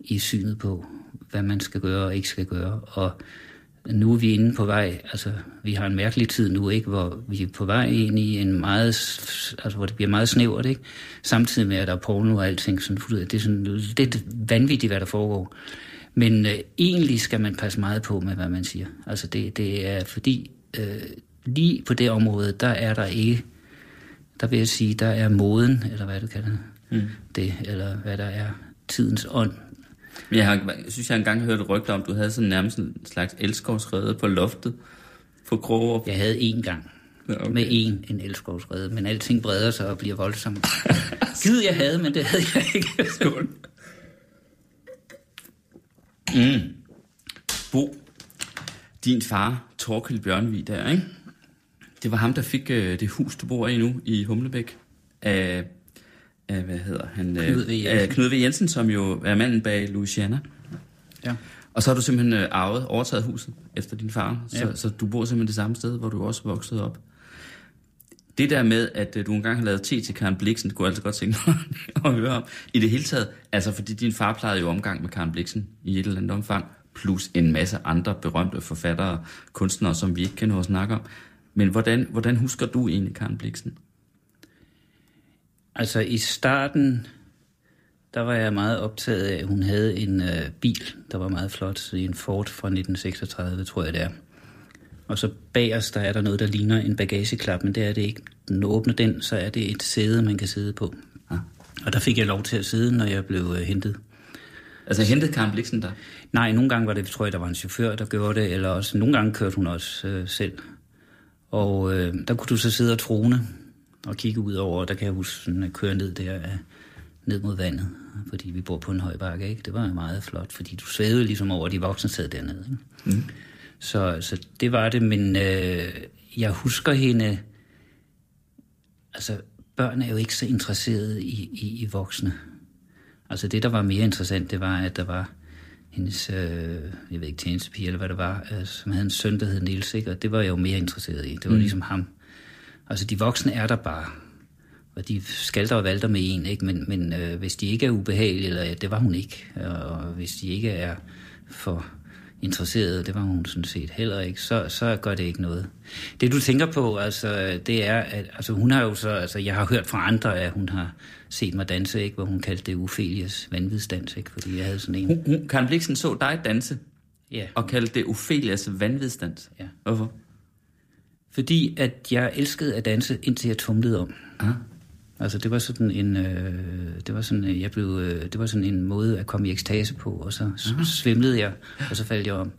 i synet på, hvad man skal gøre og ikke skal gøre. Og nu er vi inde på vej, altså vi har en mærkelig tid nu, ikke, hvor vi er på vej ind i en meget, altså hvor det bliver meget snævert, ikke? Samtidig med, at der er porno og alting, sådan, det er sådan lidt vanvittigt, hvad der foregår. Men øh, egentlig skal man passe meget på med, hvad man siger. Altså det, det er fordi, øh, lige på det område, der er der ikke, der vil jeg sige, der er moden, eller hvad du kalder det, mm. det eller hvad der er tidens ånd. Jeg, har, jeg synes, jeg engang hørte rygter om, du havde sådan nærmest en slags elskovsrede på loftet på Krogerup. Jeg havde én gang Ja, okay. med en, en elskovsrede, men alting breder sig og bliver voldsomt. Gid jeg havde, men det havde jeg ikke. Skål. Mm. Bo, din far, Torkild Bjørnvig der, ikke? Det var ham, der fik øh, det hus, du bor i nu, i Humlebæk. Af, af hvad hedder han? Øh, Knud V. Jensen. Af Knud V. Jensen, som jo er manden bag Louisiana. Ja. Og så har du simpelthen øh, arvet, overtaget huset efter din far. Så, Ja. så du bor simpelthen det samme sted, hvor du også voksede op. Det der med, at øh, du engang har lavet te til Karen Bliksen, det kunne jeg altså godt tænke mig at høre om. I det hele taget, altså fordi din far plejede jo omgang med Karen Bliksen i et eller andet omfang, plus en masse andre berømte forfattere, kunstnere, som vi ikke kan nå at snakke om. Men hvordan, hvordan husker du egentlig Karen Bliksen? Altså i starten, der var jeg meget optaget af, at hun havde en øh, bil, der var meget flot, en Ford fra 1936, tror jeg det er. Og så bag os, der er der noget, der ligner en bagageklap, men det er det ikke. Den åbner den, så er det et sæde, man kan sidde på. Ja. Og der fik jeg lov til at sidde, når jeg blev øh, hentet. Altså hentede Karen Bliksen dig? Nej, nogle gange var det, tror jeg, der var en chauffør, der gjorde det, eller også nogle gange kørte hun også øh, selv. Og øh, der kunne du så sidde og trone og kigge ud over, der kan jeg huske sådan at køre ned der, øh, ned mod vandet, fordi vi bor på en høj bakke, ikke? Det var meget flot, fordi du svævede ligesom over, de voksne sad dernede, ikke? Mm. Så, så det var det, men øh, jeg husker hende, altså børn er jo ikke så interesserede i, i, i voksne. Altså det, der var mere interessant, det var, at der var hendes, øh, jeg ved ikke, tjenestepige eller hvad det var, øh, som havde en søn, der hed Niels, ikke? og det var jeg jo mere interesseret i. Det var mm. ligesom ham. Altså de voksne er der bare, og de skalter og valter med en, ikke? men, men øh, hvis de ikke er ubehagelige, eller ja, det var hun ikke, og hvis de ikke er for interesseret, det var hun sådan set heller ikke, så, så gør det ikke noget. Det du tænker på, altså, det er, at altså, hun har jo så, altså, jeg har hørt fra andre, at hun har set mig danse, ikke, hvor hun kaldte det Ophelias vanvidsdans, ikke, fordi jeg havde sådan en... Hun, hun, Karen Bliksen så dig danse Ja, og kaldte det Ophelias vanvidsdans. Ja. Hvorfor? Fordi at jeg elskede at danse, indtil jeg tumlede om. Ah. Altså det var sådan en, øh, det var sådan, jeg blev, øh, det var sådan en måde at komme i ekstase på, og så s- svimlede jeg, og så faldt jeg om.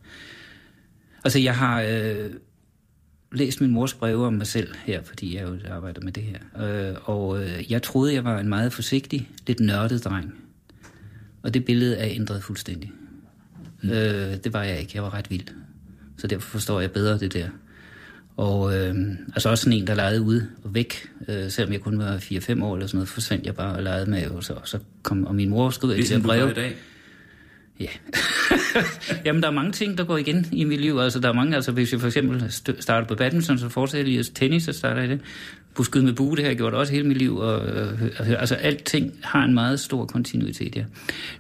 Altså jeg har øh, læst min mors breve om mig selv her, fordi jeg jo arbejder med det her. Øh, og øh, jeg troede, jeg var en meget forsigtig, lidt nørdet dreng. Og det billede er ændret fuldstændig. Mm. Øh, det var jeg ikke. Jeg var ret vild. Så derfor forstår jeg bedre det der. Og øh, altså også sådan en, der legede ude og væk. Øh, selvom jeg kun var 4-5 år eller sådan noget, forsvandt jeg bare og legede med. Og så, og så kom, og min mor skrev i det Ligesom du brev. i dag. Ja. Jamen, der er mange ting, der går igen i mit liv. Altså, der er mange, altså hvis jeg for eksempel starter på badminton, så fortsætter jeg lige tennis, så starter jeg det. På skyde med bue, det har jeg gjort også hele mit liv. Og, øh, altså, alting har en meget stor kontinuitet, ja.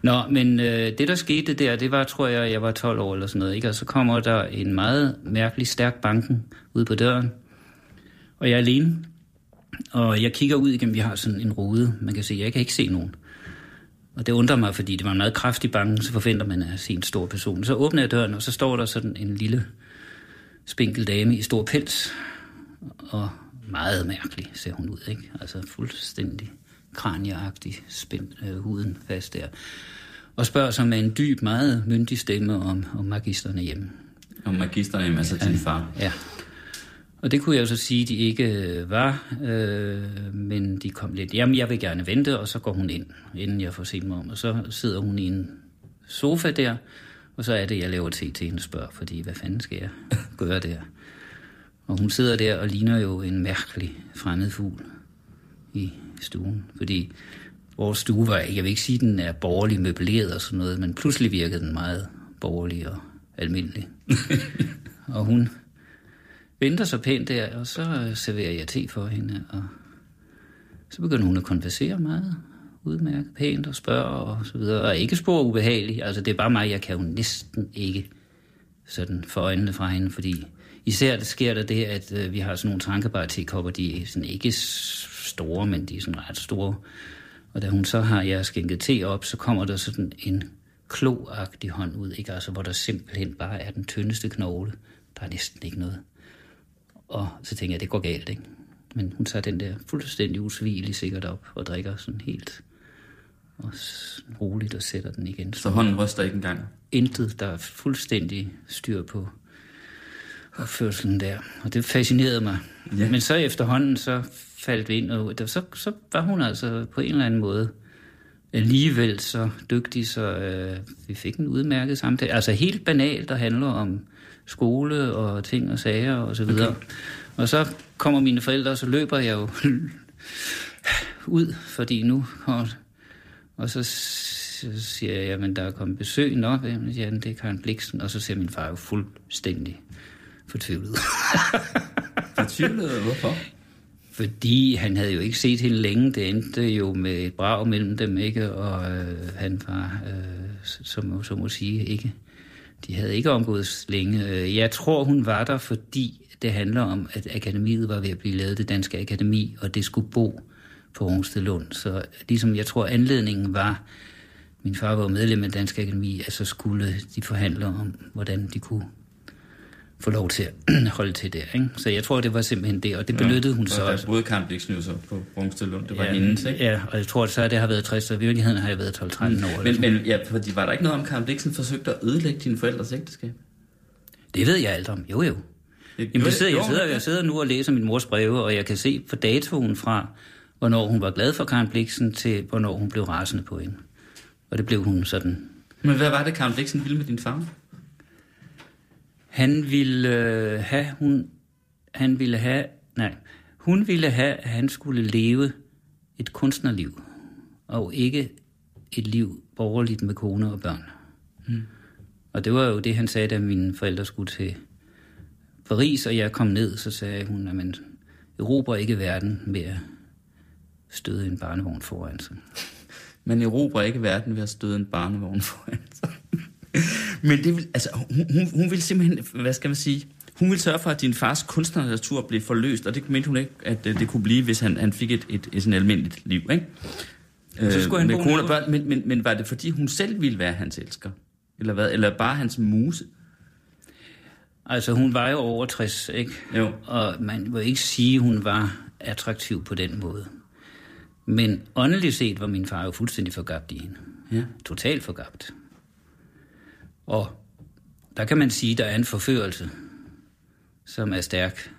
Nå, men øh, det, der skete der, det var, tror jeg, jeg var 12 år eller sådan noget, ikke? Og så kommer der en meget mærkelig stærk banken ud på døren, og jeg er alene. Og jeg kigger ud igennem, vi har sådan en rude, man kan se, jeg kan ikke se nogen. Og det undrer mig, fordi det var en meget kraftig bange, så forventer man at se en stor person. Så åbner jeg døren, og så står der sådan en lille spinkel dame i stor pels. Og meget mærkelig ser hun ud, ikke? Altså fuldstændig kranieagtig, spændt øh, huden fast der. Og spørger sig med en dyb, meget myndig stemme om, om magisterne hjemme. Om magisterne hjemme, altså din far. Ja. Og det kunne jeg jo så sige, de ikke øh, var, øh, men de kom lidt. Jamen, jeg vil gerne vente, og så går hun ind, inden jeg får set mig om. Og så sidder hun i en sofa der, og så er det, jeg laver te til hende spørger, fordi hvad fanden skal jeg gøre der? Og hun sidder der og ligner jo en mærkelig fremmed fugl i stuen, fordi vores stue var, jeg vil ikke sige, at den er borgerlig møbleret og sådan noget, men pludselig virkede den meget borgerlig og almindelig. og hun venter så pænt der, og så øh, serverer jeg te for hende, og så begynder hun at konversere meget udmærket, pænt og spørge og så videre, og ikke spor ubehagelig. Altså det er bare mig, jeg kan jo næsten ikke sådan få øjnene fra hende, fordi især det sker der det, at øh, vi har sådan nogle trankebare tekopper, de er sådan ikke store, men de er sådan ret store. Og da hun så har jeg skænket te op, så kommer der sådan en kloagtig hånd ud, ikke? Altså, hvor der simpelthen bare er den tyndeste knogle. Der er næsten ikke noget. Og så tænker jeg, det går galt, ikke? Men hun tager den der fuldstændig usvigelig sikkert op og drikker sådan helt og roligt og sætter den igen. Så hånden ryster ikke engang? Intet, der er fuldstændig styr på opførselen der. Og det fascinerede mig. Ja. Men så efterhånden, så faldt vi ind, og så, så var hun altså på en eller anden måde alligevel så dygtig, så øh, vi fik en udmærket samtale. Altså helt banalt, der handler om skole og ting og sager og så videre. Okay. Og så kommer mine forældre, og så løber jeg jo ud, fordi nu kommer... Og så siger jeg, men der er kommet besøg nok. Ja, det er Karen Bliksen. Og så ser min far jo fuldstændig fortvivlet. fortvivlet? Hvorfor? Fordi han havde jo ikke set hende længe. Det endte jo med et brag mellem dem, ikke? Og øh, han var, øh, som, som må sige, ikke... De havde ikke omgået længe. Øh, jeg tror, hun var der, fordi det handler om, at akademiet var ved at blive lavet, det danske akademi, og det skulle bo på Rungstedlund. Så ligesom jeg tror, anledningen var, min far var medlem af Dansk Akademi, at så skulle de forhandle om, hvordan de kunne få lov til at holde til der. Ikke? Så jeg tror, det var simpelthen det, og det benyttede ja, hun så også. boede Karen Bliksen så på Rungsted Lund, det var ja, hendes, ikke? Ja, og jeg tror, at så det har været 60, så i virkeligheden har jeg været 12-13 mm. år. Men, men ja, fordi var der ikke noget om, Karen Bliksen forsøgte at ødelægge dine forældres ægteskab? Det ved jeg alt om, jo jo. Jamen, det sidder, jeg, sidder, jeg sidder nu og læser min mors breve, og jeg kan se på datoen fra, hvornår hun var glad for Karen Bliksen, til hvornår hun blev rasende på hende. Og det blev hun sådan... Men hvad var det, Karen Bliksen ville med din far? Han ville øh, have, hun, han ville have, nej, hun ville have, at han skulle leve et kunstnerliv, og ikke et liv borgerligt med kone og børn. Mm. Og det var jo det, han sagde, da mine forældre skulle til Paris, og jeg kom ned, så sagde hun, at man erobrer ikke verden med at støde en barnevogn foran sig. Man erobrer ikke verden ved at støde en barnevogn foran sig. Men det vil, altså, hun, hun, hun vil simpelthen, hvad skal man sige, hun vil sørge for, at din fars kunstnernatur blev forløst, og det mente hun ikke, at det kunne blive, hvis han, han fik et, et, et sådan almindeligt liv, ikke? Så skulle han øh, med kone og børn, men, men, men var det fordi, hun selv ville være hans elsker? Eller hvad? Eller bare hans muse? Altså, hun var jo over 60, ikke? Jo. Og man vil ikke sige, at hun var attraktiv på den måde. Men åndeligt set var min far jo fuldstændig forgabt i hende. Ja. Totalt forgabt. Og der kan man sige, at der er en forførelse, som er stærk.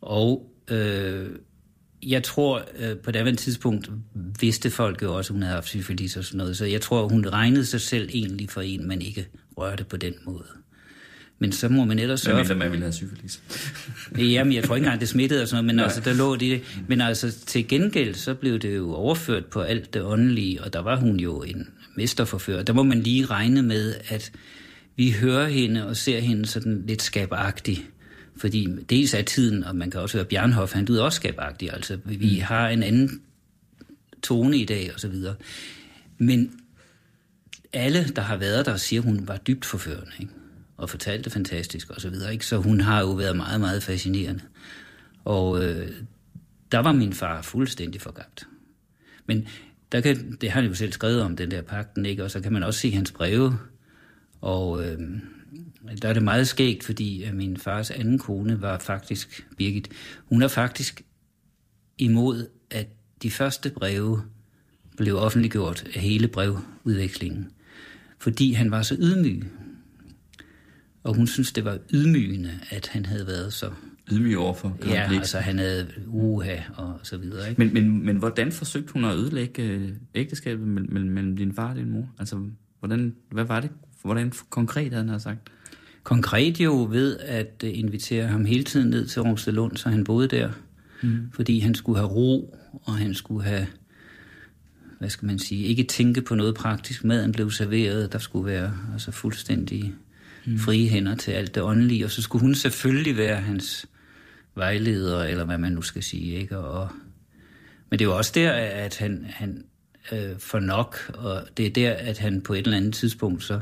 Og øh, jeg tror, øh, på det andet tidspunkt vidste folk jo også, at hun havde haft syfilis og sådan noget. Så jeg tror, hun regnede sig selv egentlig for en, man ikke rørte på den måde. Men så må man ellers sørge... Men man ville have syfilis. Jamen, jeg tror ikke engang, det smittede og sådan noget, men Nej. altså, der lå det. Men altså, til gengæld, så blev det jo overført på alt det åndelige, og der var hun jo en mesterforfører. Der må man lige regne med, at vi hører hende og ser hende sådan lidt skabagtig. Fordi dels er tiden, og man kan også høre Bjernhoff, han lyder også skabagtig. Altså, vi mm. har en anden tone i dag, og så videre. Men alle, der har været der, siger, at hun var dybt forførende. Ikke? og fortalte fantastisk og så videre. Ikke? Så hun har jo været meget, meget fascinerende. Og øh, der var min far fuldstændig forgabt. Men der kan, det har han jo selv skrevet om, den der pakten, ikke? og så kan man også se hans breve. Og øh, der er det meget skægt, fordi øh, min fars anden kone var faktisk, Birgit, hun er faktisk imod, at de første breve blev offentliggjort af hele brevudvekslingen, fordi han var så ydmyg. Og hun synes, det var ydmygende, at han havde været så... Ydmyg overfor Ja, Blix. altså han havde uha og så videre, ikke? Men, men, men hvordan forsøgte hun at ødelægge øh, ægteskabet mellem, mellem, mellem din far og din mor? Altså, hvordan, hvad var det? Hvordan konkret havde han sagt? Konkret jo ved at øh, invitere ham hele tiden ned til Rungstedlund, så han boede der. Mm. Fordi han skulle have ro, og han skulle have, hvad skal man sige, ikke tænke på noget praktisk. Maden blev serveret, der skulle være altså fuldstændig mm. frie hænder til alt det åndelige. Og så skulle hun selvfølgelig være hans vejleder, eller hvad man nu skal sige. Ikke? Og, men det er jo også der, at han, han øh, får nok, og det er der, at han på et eller andet tidspunkt, så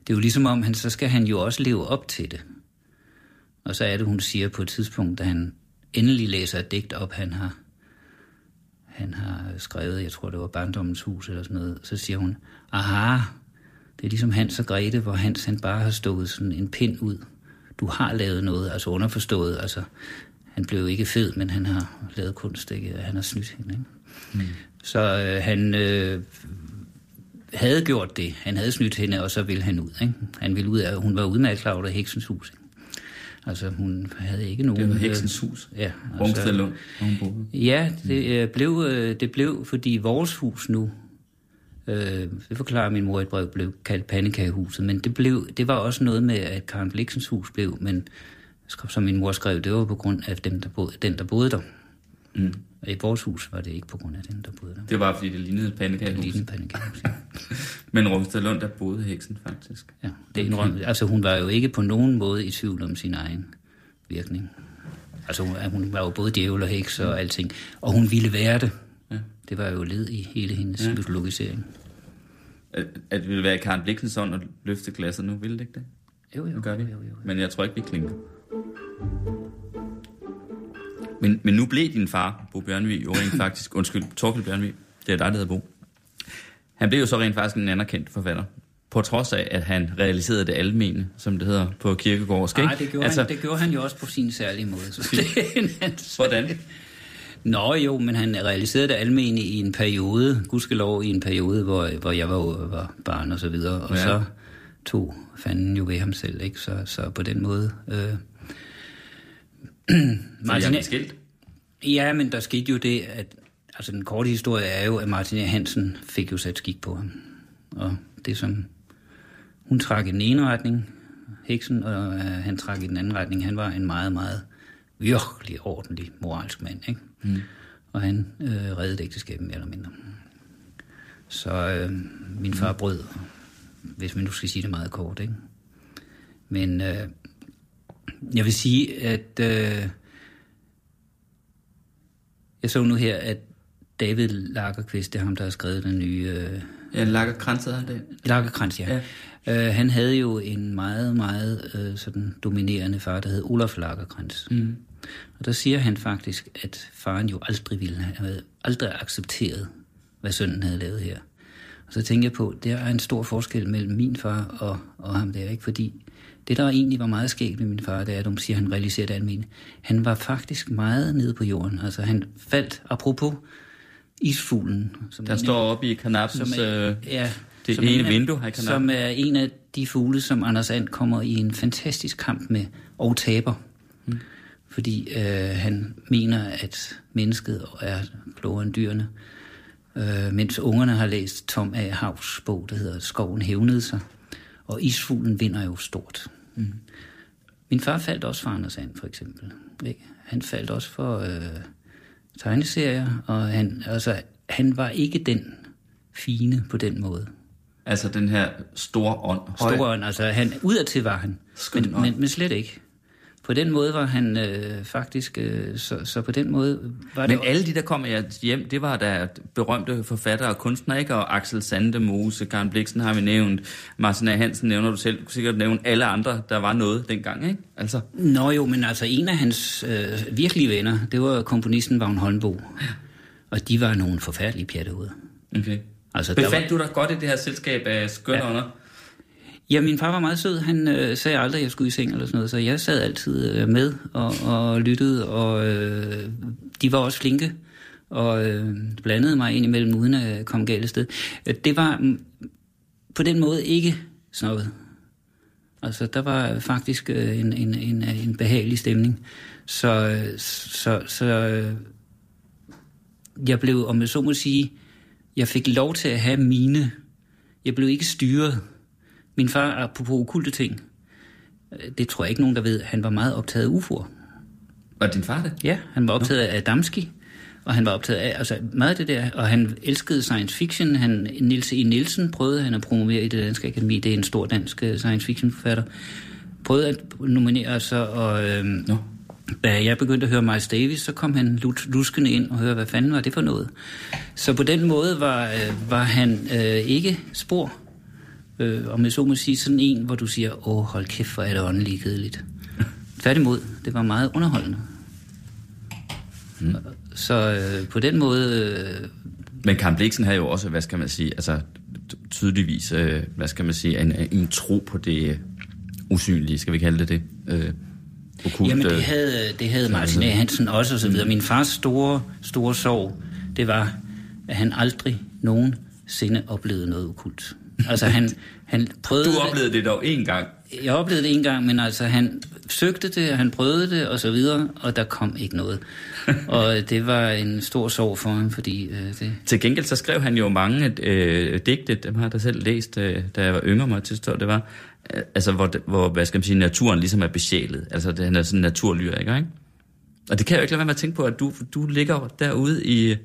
det er jo ligesom om, han, så skal han jo også leve op til det. Og så er det, hun siger på et tidspunkt, da han endelig læser et digt op, han har, han har skrevet, jeg tror det var Barndommens Hus eller sådan noget, så siger hun, aha, det er ligesom Hans og Grete, hvor Hans han bare har stået sådan en pind ud. Du har lavet noget, altså underforstået, altså han blev ikke fed, men han har lavet kunst, ikke? han har snydt hende. Ikke? Mm. Så øh, han øh, havde gjort det. Han havde snydt hende, og så ville han ud. Ikke? Han ville ud af, hun var udmærket klar over heksens hus. Ikke? Altså, hun havde ikke nogen... Det var heksens hus. Ja. Boede. Ja, det øh, blev, øh, det blev, fordi vores hus nu, øh, det forklarer min mor i et brev, blev kaldt pandekagehuset, men det, blev, det var også noget med, at Karen Bliksens hus blev, men som min mor skrev, det var på grund af dem, der boede, den, der boede der. Mm. Og I vores hus var det ikke på grund af den, der boede der. Det var, fordi det lignede et Det pandekagehus. lignede pandekagehus, ja. Men Rungsted Lund, der boede heksen faktisk. ja. Det indrømte, altså hun var jo ikke på nogen måde i tvivl om sin egen virkning. Altså hun, hun var jo både djævel og heks og alting, og hun ville være det. Ja. Det var jo led i hele hendes ja. mytologisering. At, at det ville være Karen Bliksens ånd at løfte glasset nu, ville det ikke det? Jo, jo, Nu gør vi. jo, jo, jo. Men jeg tror ikke, vi klinker. Men, men nu blev din far, Bo Bjørnvig, jo rent faktisk, undskyld, Torkel Bjørnvig, det er dig, der hedder Bo. Han blev jo så rent faktisk en anerkendt forfatter. På trods af, at han realiserede det almene, som det hedder på kirkegårdsk. Nej, det gjorde, altså, han, det gjorde han jo også på sin særlige måde. Så det. Hvordan? Nå jo, men han realiserede det almene i en periode, gudskelov i en periode, hvor, hvor jeg var, var barn og så videre, og ja. så tog fanden jo ved ham selv, ikke? Så, så på den måde... Øh, Blev skilt? Ja, men der skete jo det, at... Altså, den korte historie er jo, at Martin. Hansen fik jo sat skik på ham. Og det som... Hun trak i den ene retning, heksen, og øh, han trak i den anden retning. Han var en meget, meget virkelig ordentlig moralsk mand, ikke? Mm. Og han øh, reddede ægteskabet mere eller mindre. Så øh, min far brød, hvis man nu skal sige det meget kort, ikke? Men øh, jeg vil sige, at øh, jeg så nu her, at David Lagerqvist, det er ham, der har skrevet den nye... Øh, Ja, Lager Krantz havde han det. Lagerkrantz, ja. ja. Øh, han havde jo en meget, meget øh, sådan dominerende far, der hed Olaf Lagerkrantz. Mm. Og der siger han faktisk, at faren jo aldrig ville have, aldrig accepteret, hvad sønnen havde lavet her. Og så tænker jeg på, der er en stor forskel mellem min far og, og ham der, ikke? Fordi det, der egentlig var meget skægt med min far, det er, at de siger, at han realiserede det almene. Han var faktisk meget nede på jorden. Altså han faldt, apropos isfuglen. Som Der står oppe i kanapsens... Øh, ja, det som ene en af- vindue her i kanalen. Som er en af de fugle, som Anders And kommer i en fantastisk kamp med og taber. Mm. Fordi øh, han mener, at mennesket er klogere end dyrene. Øh, mens ungerne har læst Tom A. Havs bog, der hedder Skoven hævnede sig. Og isfuglen vinder jo stort. Mm. Min far faldt også for Anders And, for eksempel. Ikke? Han faldt også for øh, tegneserier, og han, altså, han var ikke den fine på den måde. altså den her store ånd. Høj- Storen, altså han, udadtil var han, Skøn men, ånd. men, men slet ikke. På den måde var han øh, faktisk, øh, så, så på den måde var Men det... alle de, der kom hjem, det var da berømte forfattere og kunstnere, ikke? Og Axel Sandemose, Karen Bliksen har vi nævnt, Martin A. Hansen nævner du selv, du sikkert nævne alle andre, der var noget dengang, ikke? Altså, Nå jo, men altså en af hans øh, virkelige venner, det var komponisten Vagn Holmbo. Og de var nogle forfærdelige pjattehoveder. Okay. Altså, der Befandt du dig godt i det her selskab af skønne Ja. Ja, min far var meget sød. Han øh, sagde aldrig, at jeg skulle i seng eller sådan noget, så jeg sad altid øh, med og, og lyttede, og øh, de var også flinke og øh, blandede mig ind imellem, uden at komme galt sted. Øh, det var på den måde ikke snobbet. Altså, der var faktisk øh, en, en, en, en behagelig stemning. Så, øh, så, så øh, jeg blev, om jeg så må sige, jeg fik lov til at have mine. Jeg blev ikke styret. Min far, apropos okulte ting, øh, det tror jeg ikke nogen, der ved, han var meget optaget af UFO'er. Var din far det? Ja, han var optaget af Adamski, og han var optaget af altså meget af det der, og han elskede science fiction. Han, Niels E. Nielsen prøvede han at promovere i det danske akademi, det er en stor dansk øh, science fiction forfatter. Prøvede at nominere sig, og øhm, da jeg begyndte at høre Miles Davis, så kom han luskende ind og hørte, hvad fanden var det for noget. Så på den måde var, øh, var han øh, ikke spor, øh, om jeg så må sige, sådan en, hvor du siger, åh, hold kæft, hvor er det åndeligt kedeligt. Tværtimod, det var meget underholdende. Mm. Så øh, på den måde, øh, Men Karen Bliksen havde jo også, hvad skal man sige, altså tydeligvis, øh, hvad skal man sige, en, en tro på det øh, usynlige, skal vi kalde det det? Øh, okkult, jamen det øh, havde, det havde Martin A. Hansen også og så videre. Min fars store, store sorg, det var, at han aldrig nogensinde oplevede noget okult. Altså han, han prøvede Du det- oplevede det dog en gang. Jeg oplevede det en gang, men altså han søgte det, han prøvede det, og så videre, og der kom ikke noget. og det var en stor sorg for ham, fordi øh, det... Til gengæld så skrev han jo mange øh, digte, dem har jeg da selv læst, øh, da jeg var yngre, må jeg tilstå, det var, øh, altså hvor, det- hvor, hvad skal man sige, naturen ligesom er besjælet. Altså det, han er sådan en naturlyriker, ikke? Og det kan jeg jo ikke lade være med at tænke på, at du, du ligger derude i,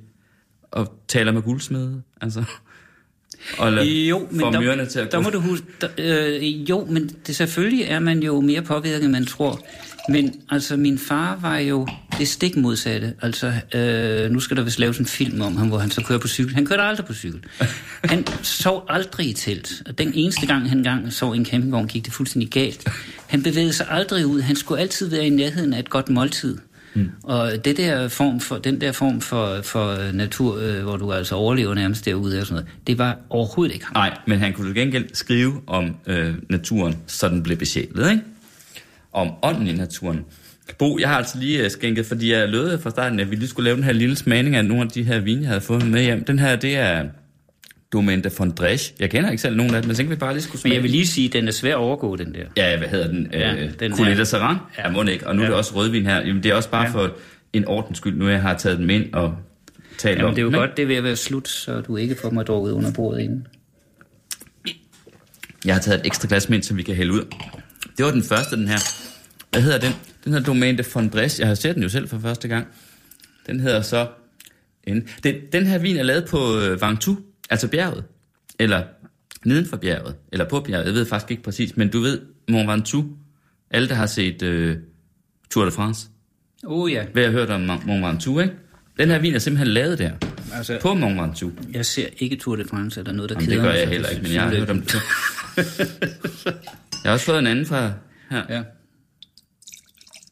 og taler med guldsmede, altså. Og Jo, men får der, til at der må du huske, der, øh, jo, men det, selvfølgelig er man jo mere påvirket, end man tror. Men altså, min far var jo det stik modsatte. Altså, øh, nu skal der vist laves en film om ham, hvor han så kører på cykel. Han kørte aldrig på cykel. Han sov aldrig i telt. Og den eneste gang, han engang sov i en campingvogn, gik det fuldstændig galt. Han bevægede sig aldrig ud. Han skulle altid være i nærheden af et godt måltid. Mm. Og det der form for, den der form for, for natur, øh, hvor du altså overlever nærmest derude og sådan noget, det var overhovedet ikke ham. Nej, men han kunne til gengæld skrive om øh, naturen, så den blev besjælet, ikke? Om ånden i naturen. Bo, jeg har altså lige øh, skænket, fordi jeg lød fra starten, at vi lige skulle lave den her lille smagning af nogle af de her vine, jeg havde fået med hjem. Den her, det er Domaine de Fondrèche. Jeg kender ikke selv nogen af dem, men tænkte vi bare lige skulle smage. Men jeg vil lige sige, at den er svær at overgå, den der. Ja, hvad hedder den? Ja, Ja, den Coulet de Saran? Ja, må ikke. Og nu ja. er det også rødvin her. Jamen, det er også bare Ja. for en ordens skyld, nu jeg har taget dem ind og talt Jamen, om det er jo dem, godt, det er ved at være slut, så du ikke får mig drukket under bordet inden. Jeg har taget et ekstra glas med ind, som vi kan hælde ud. Det var den første, den her. Hvad hedder den? Den hedder Domaine de Fondresse. Jeg har set den jo selv for første gang. Den hedder så... En, den, den her vin er lavet på øh, Ventoux, altså bjerget. Eller neden for bjerget. Eller på bjerget. Jeg ved faktisk ikke præcis. Men du ved, Mont Ventoux. Alle, der har set øh, Tour de France. Oh ja, Hvad jeg hørt om Mont Ventoux, ikke? Den her vin er simpelthen lavet der. altså, På Mont Ventoux. jeg ser ikke Tour de France eller noget, der Jamen, det keder gør mig, jeg så heller det ikke, men jeg har hørt om det. Jeg har også fået en anden fra her. Ja.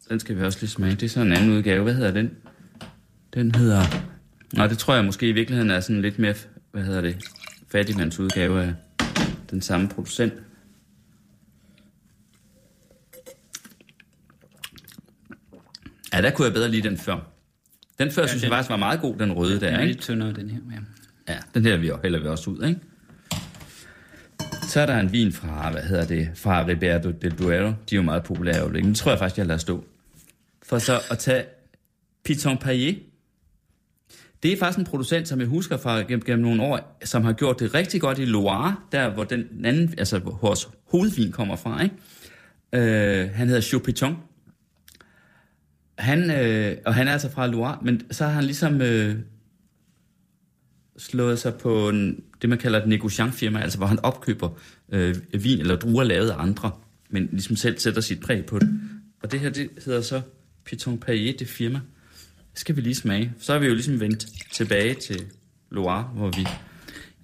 Den skal vi også lige smage. Det er sådan en anden udgave. Hvad hedder den? Den hedder... Nå, det tror jeg måske i virkeligheden er sådan lidt mere, hvad hedder det, fattigmands udgave af den samme producent. Ja, der kunne jeg bedre lide den før. Den før ja, synes den- jeg faktisk var meget god, den røde Den der, er ikke? lidt tyndere, den her. Ja. Ja, den her vi hælder vi også ud, ikke? Så er der en vin fra, hvad hedder det, fra Ribeiro del Duero. De er jo meget populære øjeblikket. Den tror jeg faktisk, jeg lader stå. For så at tage Piton Paillet. Det er faktisk en producent, som jeg husker fra gennem, gennem nogle år, som har gjort det rigtig godt i Loire, der hvor den anden, altså hvor vores hovedvin kommer fra, ikke? Øh, han hedder Chopiton. Han, øh, og han er altså fra Loire, men så har han ligesom øh, slået sig på en, det, man kalder et negociant-firma, altså hvor han opkøber øh, vin eller druer lavet af andre, men ligesom selv sætter sit præg på det. Og det her, det hedder så Piton Payet, det firma. Skal vi lige smage. Så er vi jo ligesom vendt tilbage til Loire, hvor vi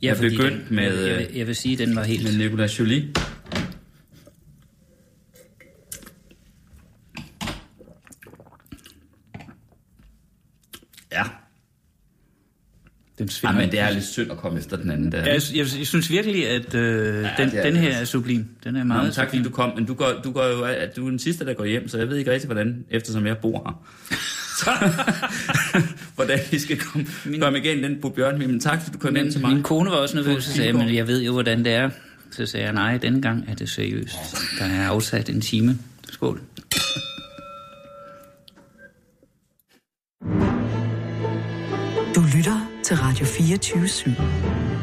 Ja, er begyndt den, med, Jeg, jeg, jeg vil sige, den var helt... med Nicolas Jolie. Ja. Den Ja, svinger. men det er lidt synd at komme efter den anden der. jeg, jeg, jeg synes virkelig, at øh, ja, den, er den det her er sublim. Den er Nå, meget men tak fordi du kom, men du går, du går jo, at du er den sidste, der går hjem, så jeg ved ikke rigtig, hvordan, eftersom jeg bor her. Så, hvordan vi skal komme, komme igennem den på Bjørn. Men tak, fordi du kom hjem til mig. Min kone var også nervøs, så sagde men jeg ved jo, hvordan det er. Så sagde jeg, nej, denne gang er det seriøst. Der er afsat en time. Skål. Du lytter til Radio 24 /7.